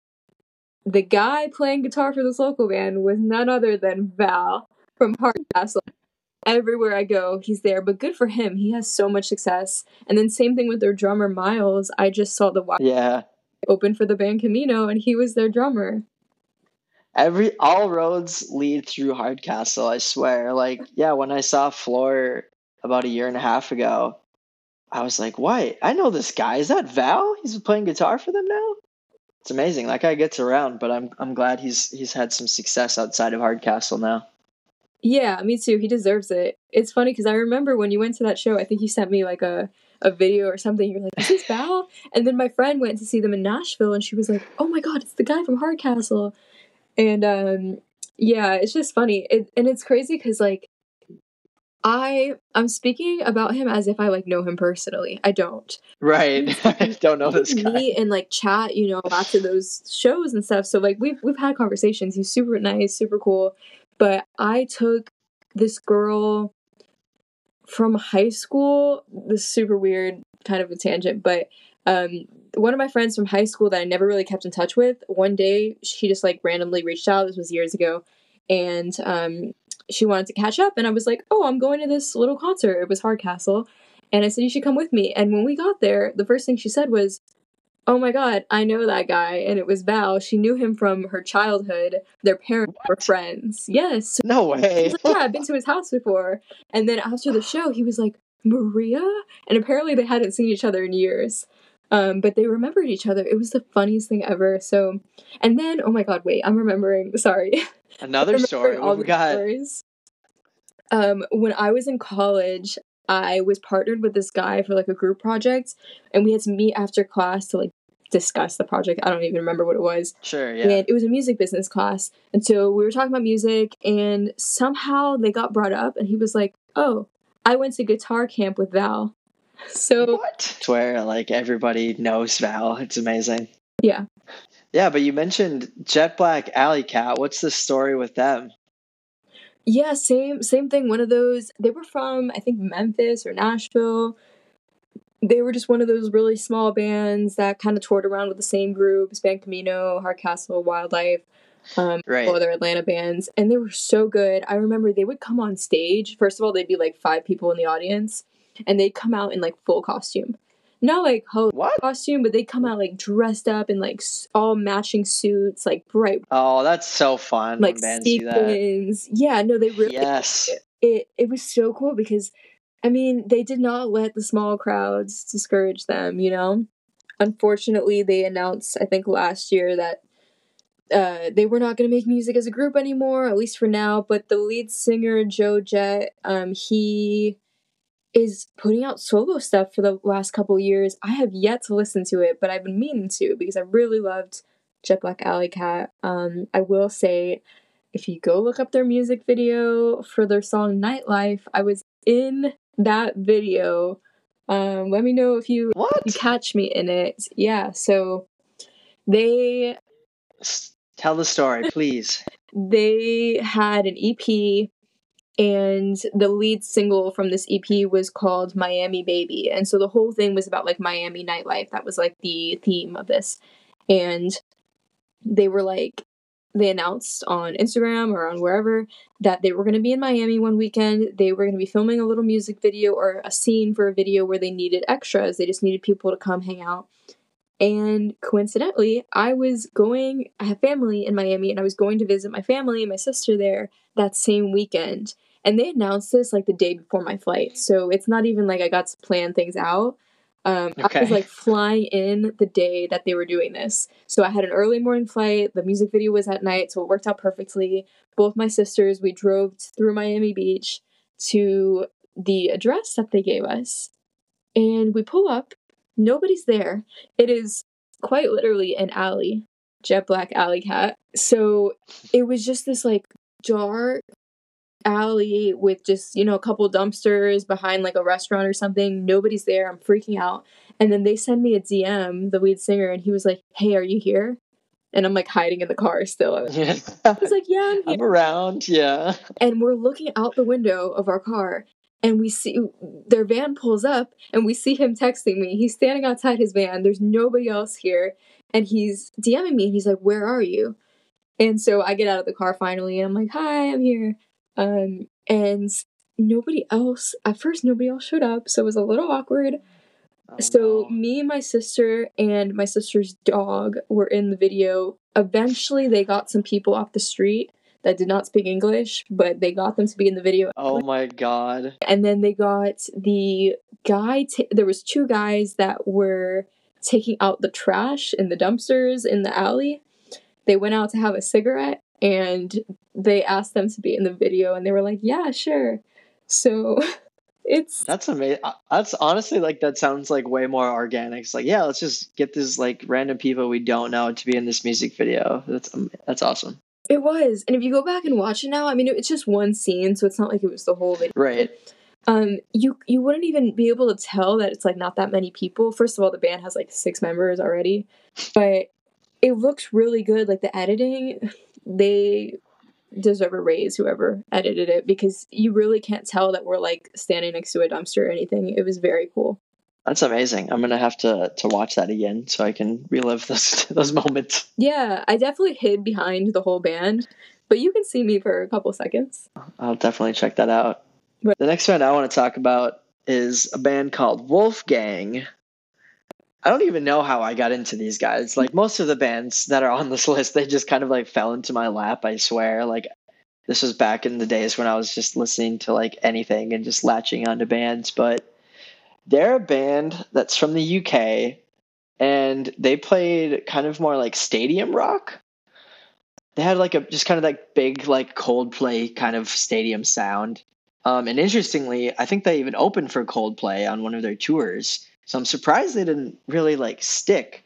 the guy playing guitar for this local band was none other than Val from Hardcastle. Everywhere I go, he's there. But good for him; he has so much success. And then same thing with their drummer Miles. I just saw the yeah. open for the band Camino, and he was their drummer. Every all roads lead through Hardcastle, I swear. Like, yeah, when I saw Floor about a year and a half ago, I was like, "Why? I know this guy. Is that Val? He's playing guitar for them now." It's amazing. That guy gets around, but I'm I'm glad he's he's had some success outside of Hardcastle now. Yeah, me too. He deserves it. It's funny because I remember when you went to that show, I think you sent me like a, a video or something. You're like, is this [laughs] Val? And then my friend went to see them in Nashville and she was like, oh my God, it's the guy from Hardcastle. And um, yeah, it's just funny. It, and it's crazy because like, I I'm speaking about him as if I like know him personally. I don't. Right. [laughs] I don't know this guy. Meet and like chat, you know, after those shows and stuff. So like we've we've had conversations. He's super nice, super cool. But I took this girl from high school. This super weird kind of a tangent, but um one of my friends from high school that I never really kept in touch with, one day she just like randomly reached out. This was years ago. And um she wanted to catch up and I was like, "Oh, I'm going to this little concert. It was Hardcastle." And I said, "You should come with me." And when we got there, the first thing she said was, "Oh my god, I know that guy." And it was Val. She knew him from her childhood. Their parents what? were friends. Yes. No way. Like, yeah, I've been to his house before. And then after the show, he was like, "Maria?" And apparently they hadn't seen each other in years. Um, but they remembered each other. It was the funniest thing ever. So, and then, oh my god, wait, I'm remembering. Sorry. [laughs] Another story. All we got. Stories. Um, when I was in college, I was partnered with this guy for like a group project, and we had to meet after class to like discuss the project. I don't even remember what it was. Sure, yeah. And it was a music business class. And so we were talking about music, and somehow they got brought up, and he was like, Oh, I went to guitar camp with Val. [laughs] So what? It's where like everybody knows Val. It's amazing. Yeah. Yeah, but you mentioned Jet Black Alley Cat. What's the story with them? Yeah, same same thing. One of those they were from I think Memphis or Nashville. They were just one of those really small bands that kind of toured around with the same groups, Band Camino, Hardcastle, Wildlife, um, right. other Atlanta bands, and they were so good. I remember they would come on stage. First of all, they'd be like five people in the audience, and they'd come out in like full costume. Not like ho what? costume, but they come out like dressed up in like all matching suits, like bright. Oh, that's so fun! Like sequins. Yeah, no, they really. Yes. It, it it was so cool because, I mean, they did not let the small crowds discourage them. You know, unfortunately, they announced I think last year that uh, they were not going to make music as a group anymore, at least for now. But the lead singer Joe Jett, um, he is putting out solo stuff for the last couple years. I have yet to listen to it, but I've been meaning to because I really loved Jet Black Alley Cat. Um, I will say, if you go look up their music video for their song Nightlife, I was in that video. Um, let me know if you, you catch me in it. Yeah, so they tell the story, please. They had an EP and the lead single from this EP was called Miami Baby. And so the whole thing was about like Miami nightlife. That was like the theme of this. And they were like, they announced on Instagram or on wherever that they were going to be in Miami one weekend. They were going to be filming a little music video or a scene for a video where they needed extras. They just needed people to come hang out. And coincidentally, I was going, I have family in Miami, and I was going to visit my family and my sister there that same weekend. And they announced this like the day before my flight. So it's not even like I got to plan things out. Um, okay. I was like flying in the day that they were doing this. So I had an early morning flight. The music video was at night, so it worked out perfectly. Both my sisters, we drove through Miami Beach to the address that they gave us. And we pull up, nobody's there. It is quite literally an alley, jet black alley cat. So it was just this like dark alley with just, you know, a couple dumpsters behind like a restaurant or something. Nobody's there. I'm freaking out. And then they send me a DM, the lead singer, and he was like, Hey, are you here? And I'm like hiding in the car still. Yeah. I was like, Yeah, I'm, [laughs] I'm around. Yeah. And we're looking out the window of our car and we see their van pulls up and we see him texting me. He's standing outside his van. There's nobody else here. And he's DMing me and he's like, Where are you? And so I get out of the car finally and I'm like, Hi, I'm here. Um, and nobody else, at first, nobody else showed up, so it was a little awkward. Oh, so, no. me and my sister and my sister's dog were in the video. Eventually, they got some people off the street that did not speak English, but they got them to be in the video. Oh my god. And then they got the guy, t- there was two guys that were taking out the trash in the dumpsters in the alley. They went out to have a cigarette and they asked them to be in the video and they were like yeah sure so [laughs] it's that's amazing uh, that's honestly like that sounds like way more organic it's like yeah let's just get this like random people we don't know to be in this music video that's um, that's awesome It was, and if you go back and watch it now, I mean, it's just one scene, so it's not like it was the whole video. Right. Um, you you wouldn't even be able to tell that it's like not that many people. First of all, the band has like six members already, but it looks really good. Like the editing, they deserve a raise whoever edited it because you really can't tell that we're like standing next to a dumpster or anything. It was very cool. That's amazing. I'm gonna have to to watch that again so I can relive those [laughs] those moments. Yeah, I definitely hid behind the whole band, but you can see me for a couple seconds. I'll definitely check that out. But- the next band I want to talk about is a band called Wolf Gang. I don't even know how I got into these guys. Like most of the bands that are on this [laughs] list, they just kind of like fell into my lap, I swear. Like this was back in the days when I was just listening to like anything and just latching onto bands, but they're a band that's from the UK and they played kind of more like stadium rock. They had like a just kind of like big like Coldplay kind of stadium sound. Um, and interestingly, I think they even opened for Coldplay on one of their tours. So I'm surprised they didn't really like stick.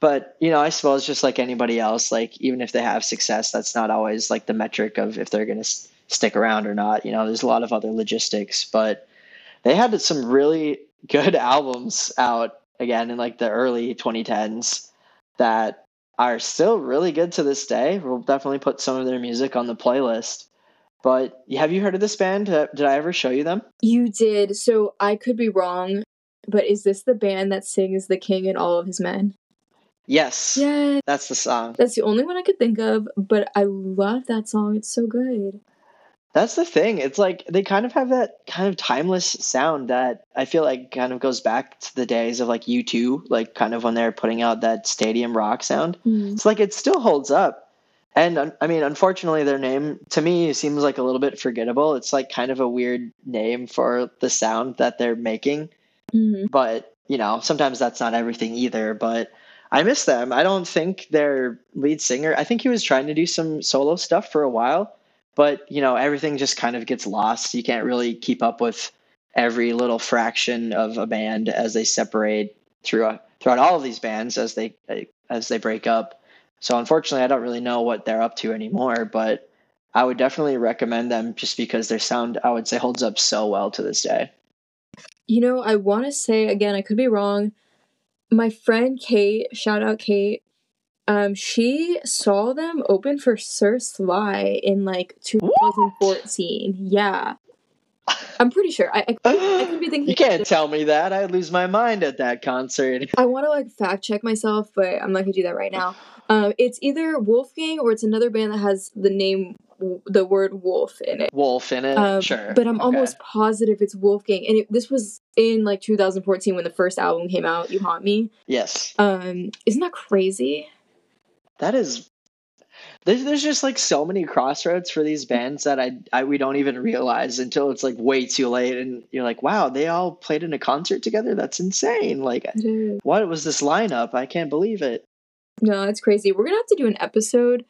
But you know, I suppose just like anybody else, like even if they have success, that's not always like the metric of if they're going to s- stick around or not. You know, there's a lot of other logistics, but they had some really good [laughs] albums out again in like the early 2010s that are still really good to this day. We'll definitely put some of their music on the playlist. But have you heard of this band? Did I ever show you them? You did. So I could be wrong, but is this the band that sings "The King and All of His Men"? Yes. Yeah, That's the song. that's the only one I could think of. But I love that song. It's so good. That's the thing. It's like they kind of have that kind of timeless sound that I feel like kind of goes back to the days of like U2, like kind of when they're putting out that stadium rock sound. Mm. It's like it still holds up. And I mean, unfortunately, their name to me seems like a little bit forgettable. It's like kind of a weird name for the sound that they're making. Mm. But, you know, sometimes that's not everything either. But I miss them. I don't think their lead singer, I think he was trying to do some solo stuff for a while but you know everything just kind of gets lost you can't really keep up with every little fraction of a band as they separate throughout throughout all of these bands as they as they break up so unfortunately i don't really know what they're up to anymore but i would definitely recommend them just because their sound i would say holds up so well to this day You know, I want to say again, I could be wrong. My friend Kate, shout out Kate, um, she saw them open for Sir Sly in like 2014. Yeah, I'm pretty sure. I, I, I could be thinking. you can't tell me that i'd lose my mind at that concert I want to like fact check myself, but I'm not gonna do that right now. Um, it's either Wolf Gang or it's another band that has the name, the word wolf in it. wolf in it Um, sure But I'm Okay. almost positive it's Wolf Gang, and it, this was in like 2014 when the first album came out. You haunt me. yes Um, isn't that crazy? That is there's there's just like so many crossroads for these bands that I, I we don't even realize until it's like way too late and you're like wow they all played in a concert together that's insane like what was this lineup I can't believe it No, it's crazy. We're gonna have to do an episode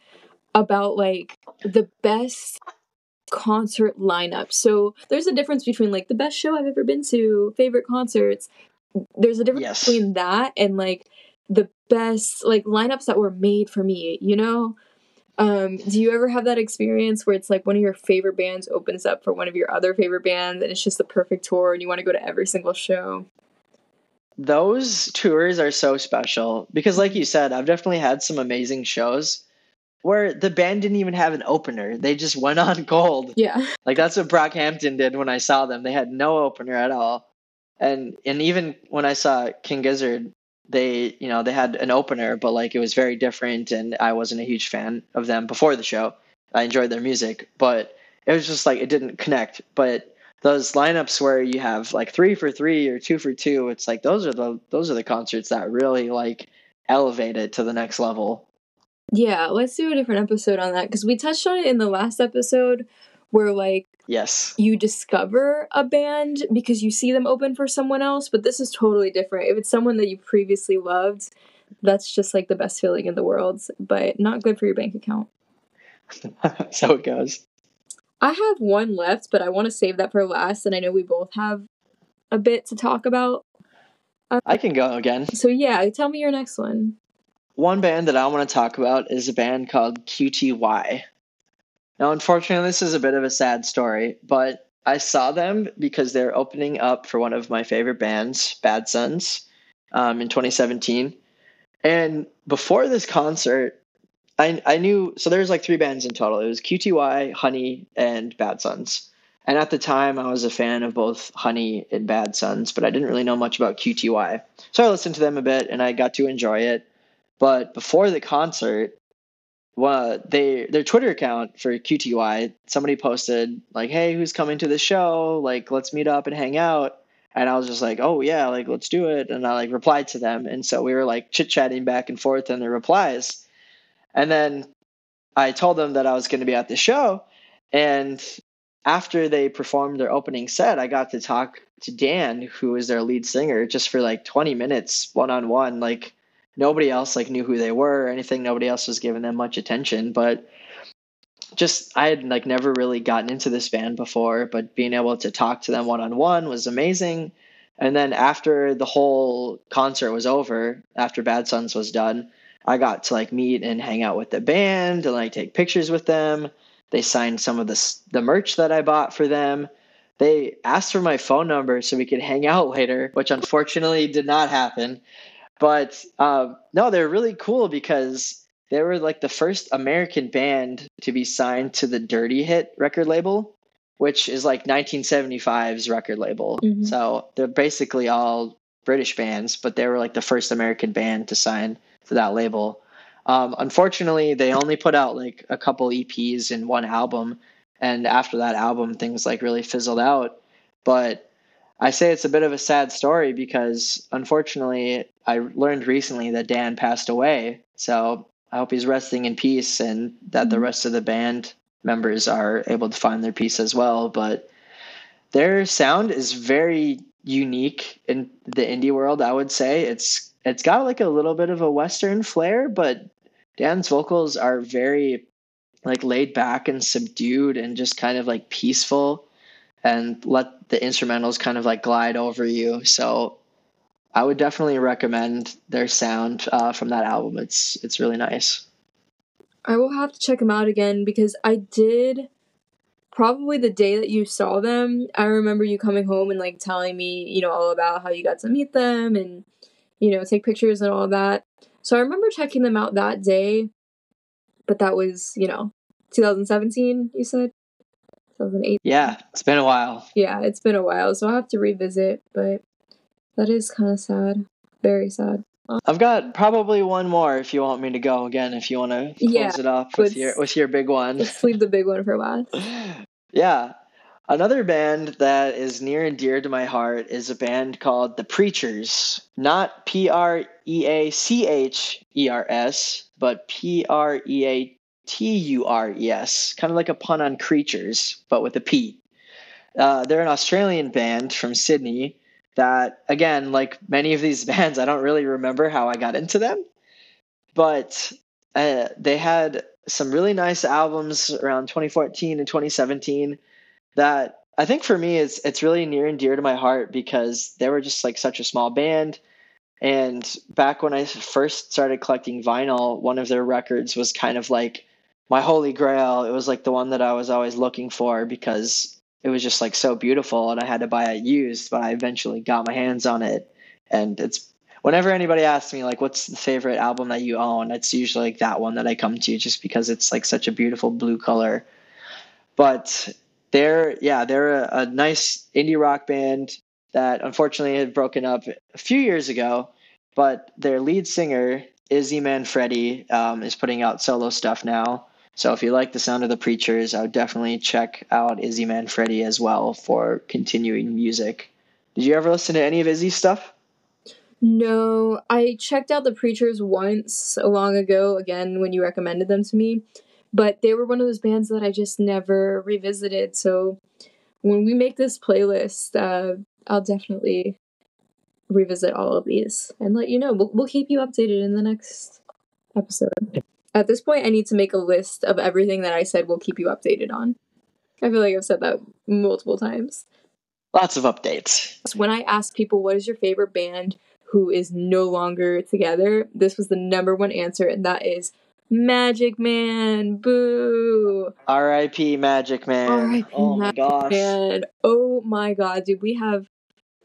about like the best concert lineup. So there's a difference between like the best show I've ever been to, favorite concerts. There's a difference Yes. between that and like the best like lineups that were made for me, you know? Um, do you ever have that experience where it's like one of your favorite bands opens up for one of your other favorite bands and it's just the perfect tour and you want to go to every single show? those tours are so special because like you said I've definitely had some amazing shows where the band didn't even have an opener they just went on gold Yeah. Like that's what Brockhampton did when I saw them. They had no opener at all. And and even when I saw King Gizzard, they you know, they had an opener, but like it was very different and I wasn't a huge fan of them before the show. I enjoyed their music, but it was just like it didn't connect. But those lineups where you have like three for three or two for two, it's like those are the those are the concerts that really like elevate it to the next level. Yeah, let's do a different episode on that because we touched on it in the last episode where like Yes. you discover a band because you see them open for someone else, but this is totally different. If it's someone that you previously loved, that's just like the best feeling in the world, but not good for your bank account. [laughs] so it goes. I have one left, but I want to save that for last, and I know we both have a bit to talk about. I can go again. So yeah, tell me your next one. One band that I want to talk about is a band called QTY. Now, unfortunately, this is a bit of a sad story, but I saw them because they're opening up for one of my favorite bands, Bad Suns, um, in 2017. And before this concert, I, I knew so there's like three bands in total. It was QTY, Hunny, and Bad Suns. And at the time, I was a fan of both Hunny and Bad Suns, but I didn't really know much about QTY. So I listened to them a bit and I got to enjoy it. But before the concert, well, they their Twitter account for QTY, somebody posted like, "Hey, who's coming to the show? Like, let's meet up and hang out." And I was just like, "Oh yeah, like let's do it." And I like replied to them, and so we were like chit chatting back and forth in the replies. And then I told them that I was going to be at the show, and after they performed their opening set, I got to talk to Dan, who is their lead singer, just for like 20 minutes one on one. Like nobody else like knew who they were or anything. Nobody else was giving them much attention, but just I had like never really gotten into this band before, but being able to talk to them one on one was amazing. And then after the whole concert was over, after Bad Suns was done, I got to like meet and hang out with the band and like take pictures with them. They signed some of the the merch that I bought for them. They asked for my phone number so we could hang out [laughs] later, which unfortunately did not happen. But um, no, they're really cool because they were like the first American band to be signed to the Dirty Hit record label, which is like 1975's record label. Mm-hmm. So they're basically all British bands, but they were like the first American band to sign to that label. Um, unfortunately, they only put out like a couple EPs and one album, and after that album, things like really fizzled out. But I say it's a bit of a sad story because unfortunately, I learned recently that Dan passed away. So I hope he's resting in peace and that the mm-hmm. rest of the band members are able to find their peace as well. But their sound is very unique in the indie world, I would say. It's it's got like a little bit of a western flair, but Dan's vocals are very like laid back and subdued and just kind of like peaceful and let the instrumentals kind of like glide over you. So I would definitely recommend their sound uh, from that album. It's it's really nice. I will have to check them out again because I did probably the day that you saw them. I remember you coming home and like telling me, you know, all about how you got to meet them and you know take pictures and all that. So I remember checking them out that day, but that was you know 2017. You said. 2008. Yeah, it's been a while. Yeah, it's been a while, so I'll have to revisit, but that is kind of sad. Very sad. I've got probably one more if you want me to go again. If you want to close yeah, it up with your with your big one. Let's leave the big one for last. [laughs] yeah, another band that is near and dear to my heart is a band called The Preatures. Not P R E A C H E R S, but P R E A T U R E S, kind of like a pun on creatures, but with a P. Uh, they're an Australian band from Sydney that, again, like many of these [laughs] bands, I don't really remember how I got into them, but uh, they had some really nice albums around 2014 and 2017 that I think for me it's it's really near and dear to my heart because they were just like such a small band. And back when I first started collecting vinyl, one of their records was kind of like my holy grail. It was like the one that I was always looking for because it was just like so beautiful and I had to buy it used, but I eventually got my hands on it. And it's whenever anybody asks me like what's the favorite album that you own, it's usually like that one that I come to just because it's like such a beautiful blue color. But they're yeah, they're a, a nice indie rock band that unfortunately had broken up a few years ago, but their lead singer Izzy Manfredi um, is putting out solo stuff now so if you like the sound of the Preatures, I would definitely check out Izzy Manfredi as well for continuing music. Did you ever listen to any of Izzy's stuff? No, I checked out the Preatures once long ago, again when you recommended them to me, but they were one of those bands that I just never revisited. So when we make this playlist, uh, I'll definitely revisit all of these and let you know. We'll, we'll keep you updated in the next episode. At this point, I need to make a list of everything that I said we'll keep you updated on. I feel like I've said that multiple times. Lots of updates. When I ask people, what is your favorite band? who is no longer together, this was the number one answer, and that is Magic Man. Boo. R.I.P. Magic Man. R.I.P. Oh my Magic gosh. Man. Oh my god, dude, we have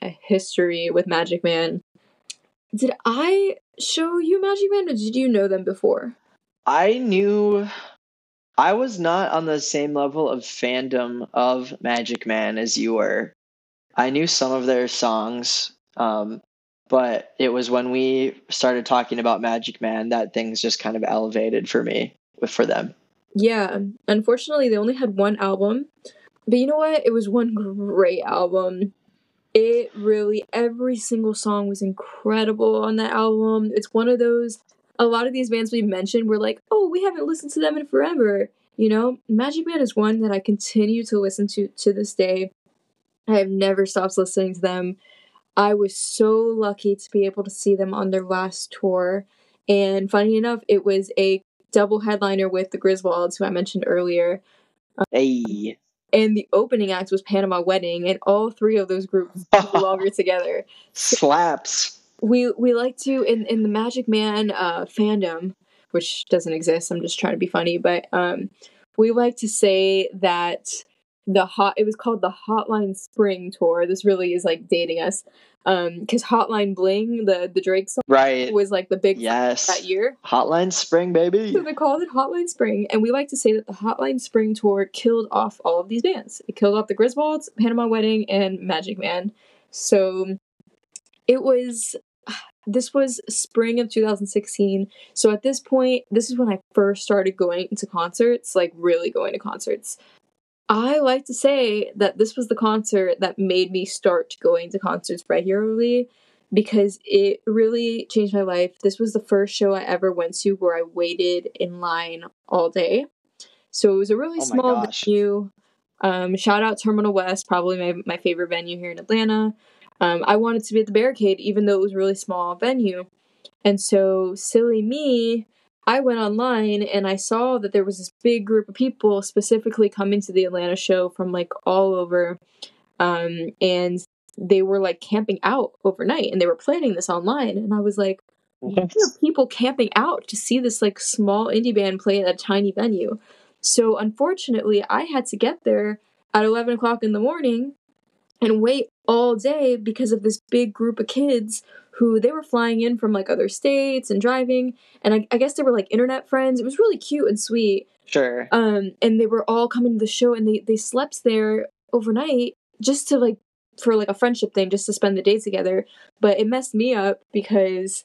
a history with Magic Man. Did I show you Magic Man, or did you know them before? I knew I was not on the same level of fandom of Magic Man as you were. I knew some of their songs, um, but it was when we started talking about Magic Man that things just kind of elevated for me for them. Yeah, unfortunately, they only had one album, but you know what? It was one great album. It really, every single song was incredible on that album. It's one of those, a lot of these bands we mentioned were like, oh, we haven't listened to them in forever. You know, Magic Man is one that I continue to listen to to this day. I have never stopped listening to them. I was so lucky to be able to see them on their last tour. And funny enough, it was a double headliner with the Griswolds, who I mentioned earlier. Hey. And the opening act was Panama Wedding, and all three of those groups [laughs] longer together. Slaps. We we like to in in the Magic Man uh, fandom, which doesn't exist. I'm just trying to be funny, but um, we like to say that the hot it was called the Hotline Spring tour. This really is like dating us. Um, because Hotline Bling, the the Drake song, Right. was like the big Yes. that year. Hotline Spring, baby. So they called it Hotline Spring, and we like to say that the Hotline Spring tour killed off all of these bands. It killed off the Griswolds, Panama Wedding, and Magic Man. So it was. This was spring of 2016. So at this point, this is when I first started going to concerts, like really going to concerts. I like to say that this was the concert that made me start going to concerts regularly because it really changed my life. This was the first show I ever went to where I waited in line all day. So it was a really Oh small gosh. venue. Um, shout out Terminal West, probably my, my favorite venue here in Atlanta. Um, I wanted to be at the barricade, even though it was a really small venue. And so, silly me, I went online and I saw that there was this big group of people specifically coming to the Atlanta show from like all over. Um, and they were like camping out overnight and they were planning this online. And I was like, why are people camping out to see this like small indie band play at a tiny venue? So unfortunately, I had to get there at 11 o'clock in the morning and wait all day because of this big group of kids who they were flying in from like other states and driving. And I, I guess they were like internet friends. It was really cute and sweet. Sure. Um, and they were all coming to the show and they, they slept there overnight just to like for like a friendship thing, just to spend the day together. But it messed me up because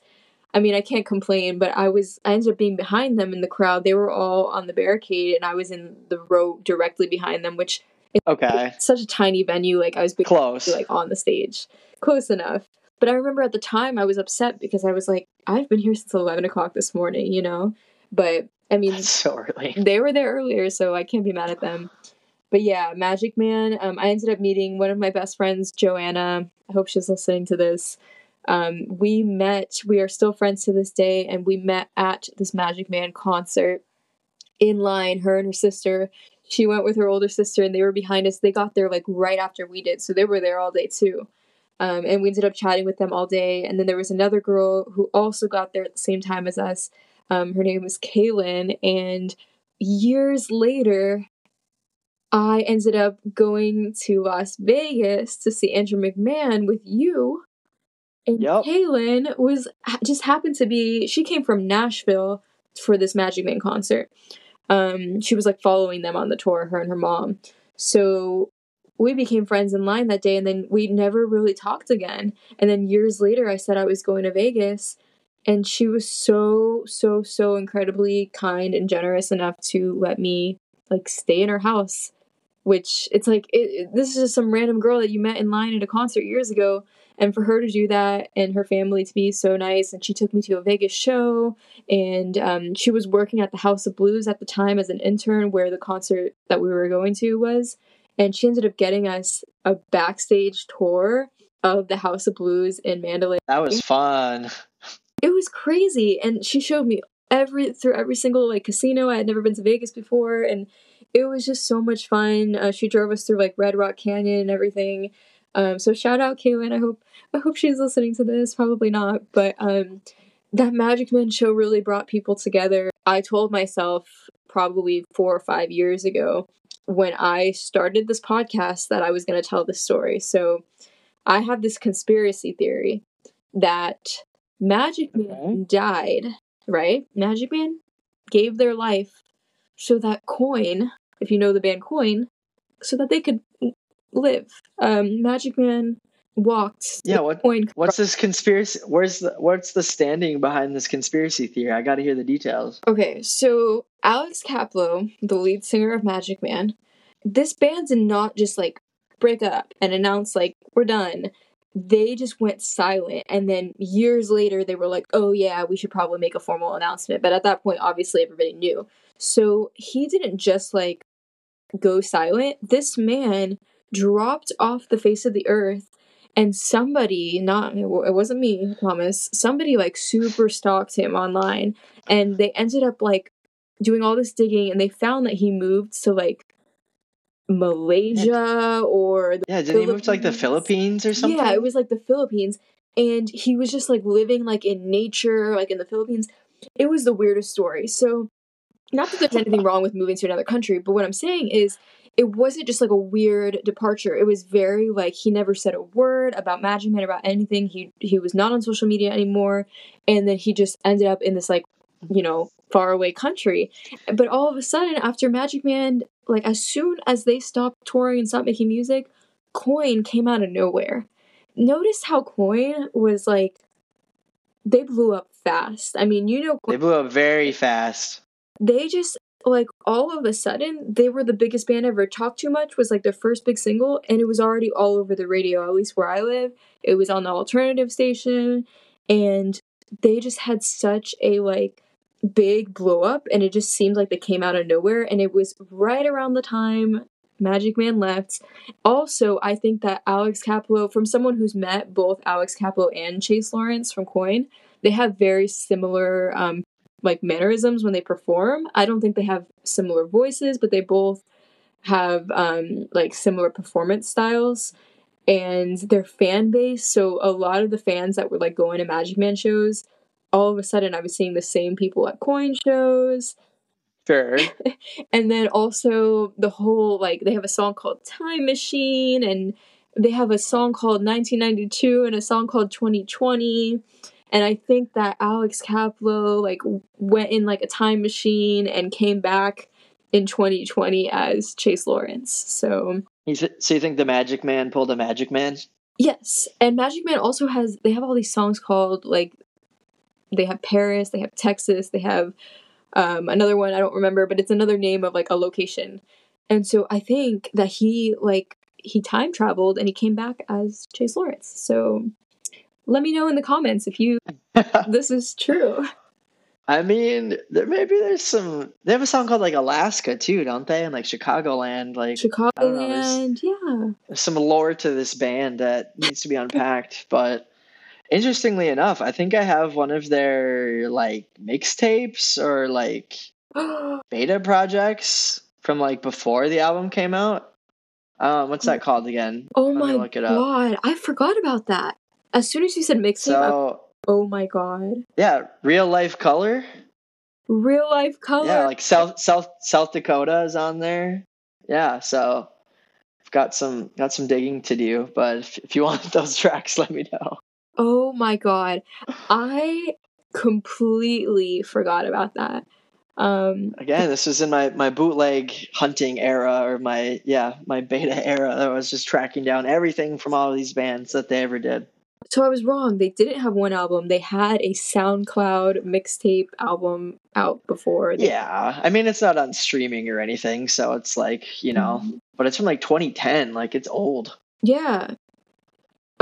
I mean I can't complain, but I was I ended up being behind them in the crowd. They were all on the barricade and I was in the row directly behind them, which Okay. it's such a tiny venue, like I was Close. like on the stage. Close enough. But I remember at the time I was upset because I was like, I've been here since eleven o'clock this morning, you know? But I mean That's so early. they were there earlier, so I can't be mad at them. But yeah, Magic Man. Um, I ended up meeting one of my best friends, Joanna. I hope she's listening to this. Um, we met. We are still friends to this day, and we met at this Magic Man concert in line. Her and her sister. She went with her older sister, and they were behind us. They got there like right after we did, so they were there all day too. Um, and we ended up chatting with them all day. And then there was another girl who also got there at the same time as us. Um, her name was Kaylin, and years later, I ended up going to Las Vegas to see Andrew McMahon with you. And Yep. Kaylin was just happened to be she came from Nashville for this Magic Man concert. Um, she was like following them on the tour, her and her mom. So we became friends in line that day, and then we never really talked again. And then years later, I said I was going to Vegas, and she was so so so incredibly kind and generous enough to let me like stay in her house which it's like it, it- this is just some random girl that you met in line at a concert years ago and for her to do that and her family to be so nice and she took me to a vegas show and um, she was working at the house of blues at the time as an intern where the concert that we were going to was and she ended up getting us a backstage tour of the house of blues in mandalay. That was fun. it was crazy and she showed me every through every single like casino. I had never been to vegas before and it was just so much fun. Uh, she drove us through like red rock canyon and everything Um, so shout out Kaylin. I hope I hope she's listening to this. Probably not, but um, that Magic Man show really brought people together. I told myself probably four or five years ago when I started this podcast that I was going to tell this story. So I have this conspiracy theory that Magic Man Okay. died, right? Magic Man gave their life so that Coin, if you know the band Coin, so that they could live. Um, Magic Man walked. Yeah, what what's this conspiracy where's the what's the standing behind this conspiracy theory? I got to hear the details. Okay, so Alex Caplow, the lead singer of Magic Man, this band did not just like break up and announce like we're done. They just went silent and then years later they were like, "Oh yeah, we should probably make a formal announcement." But at that point obviously everybody knew. So he didn't just like go silent. This man dropped off the face of the earth and somebody not it wasn't me thomas somebody like super stalked him online and they ended up like doing all this digging and they found that he moved to like malaysia or the Yeah, did he move to like the Philippines. Philippines or something? yeah it was like the philippines and he was just like living like in nature like in the philippines it was the weirdest story so not that there's anything wrong with moving to another country but what i'm saying is it wasn't just like a weird departure. It was very like he never said a word about magic man about anything. He he was not on social media anymore. And then he just ended up in this like you know faraway country. But all of a sudden after magic man like as soon as they stopped touring and stopped making music coin came out of nowhere. Notice how coin was like they blew up fast. I mean you know They blew up very fast. they just like all of a sudden they were the biggest band ever. Talk too much was like their first big single and it was already all over the radio at least where i live. It was on the alternative station and they just had such a like big blow up and it just seemed like they came out of nowhere and it was right around the time magic man left. Also i think that alex Caplow from someone who's met both alex Caplow and chase lawrence from coin they have very similar um, like mannerisms when they perform. I don't think they have similar voices, but they both have um like similar performance styles and their fan base. So a lot of the fans that were like going to Magic Man shows, all of a sudden I was seeing the same people at coin shows. Sure. [laughs] And then also the whole like they have a song called Time Machine and they have a song called 1992 and a song called 2020 and I think that Alex Caplow like went in like a time machine and came back in 2020 as Chase Lawrence. So so you think the Magic Man pulled a Magic Man? yes, and Magic Man also has they have all these songs called like they have Paris, they have Texas, they have um, another one I don't remember, but it's another name of like a location. And so I think that he like he time traveled and he came back as Chase Lawrence. So let me know in the comments if you [laughs] this is true. I mean, there maybe there's some. They have a song called like Alaska too, don't they? And like Chicagoland, like Chicagoland, yeah. some lore to this band that needs to be unpacked. [laughs] But interestingly enough, I think I have one of their like mixtapes or like [gasps] beta projects from like before the album came out. Um, what's that called again? oh Let my look it up. god, I forgot about that. As soon as you said mixtape, So oh my god. yeah, real life color. Real life color. Yeah, like South South South Dakota is on there. Yeah, so I've got some got some digging to do, but if, if you [laughs] want those tracks, let me know. oh my god. I completely forgot about that. Um Again, this was in my my bootleg hunting era or my yeah, my beta era. I was just tracking down everything from all these bands that they ever did. So I was wrong. They didn't have one album. They had a SoundCloud mixtape album out before. They- Yeah, I mean it's not on streaming or anything, so it's like, you know, Mhm. but it's from like 2010, like it's old. Yeah.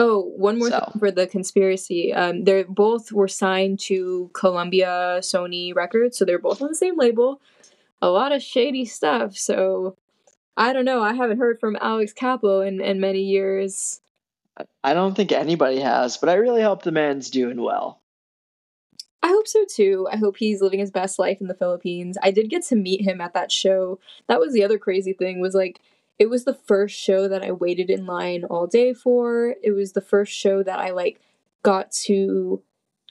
Oh, one more So. thing for the conspiracy. Um, they both were signed to Columbia Sony Records, so they're both on the same label. A lot of shady stuff. So I don't know. I haven't heard from Alex Caplow in, in many years. I don't think anybody has, but I really hope the man's doing well. I hope so too. I hope he's living his best life in the Philippines. I did get to meet him at that show. That was the other crazy thing was like it was the first show that I waited in line all day for. It was the first show that I like got to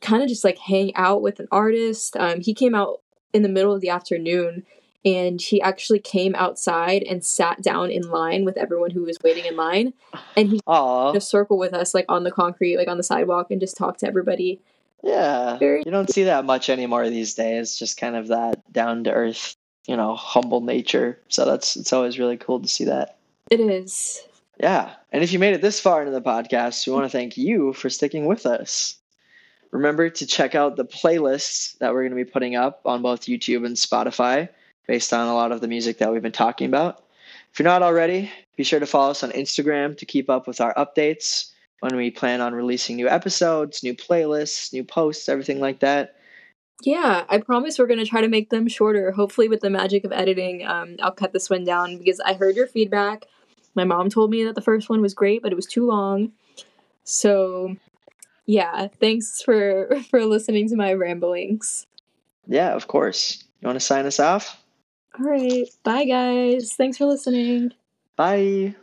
kind of just like hang out with an artist. Um, he came out in the middle of the afternoon and he actually came outside and sat down in line with everyone who was waiting in line and he just circle with us like on the concrete like on the sidewalk and just talked to everybody Yeah. Very- You don't see that much anymore these days. Just kind of that down to earth, you know, humble nature. So that's it's always really cool to see that. it is Yeah. And if you made it this far into the podcast, we want to thank you for sticking with us. Remember to check out the playlists that we're going to be putting up on both YouTube and Spotify based on a lot of the music that we've been talking about. If you're not already, be sure to follow us on Instagram to keep up with our updates when we plan on releasing new episodes, new playlists, new posts, everything like that. yeah i promise we're going to try to make them shorter hopefully with the magic of editing um, i'll cut this one down because i heard your feedback my mom told me that the first one was great but it was too long so yeah thanks for [laughs] for listening to my ramblings Yeah, of course. You want to sign us off? All right bye guys. Thanks for listening. Bye.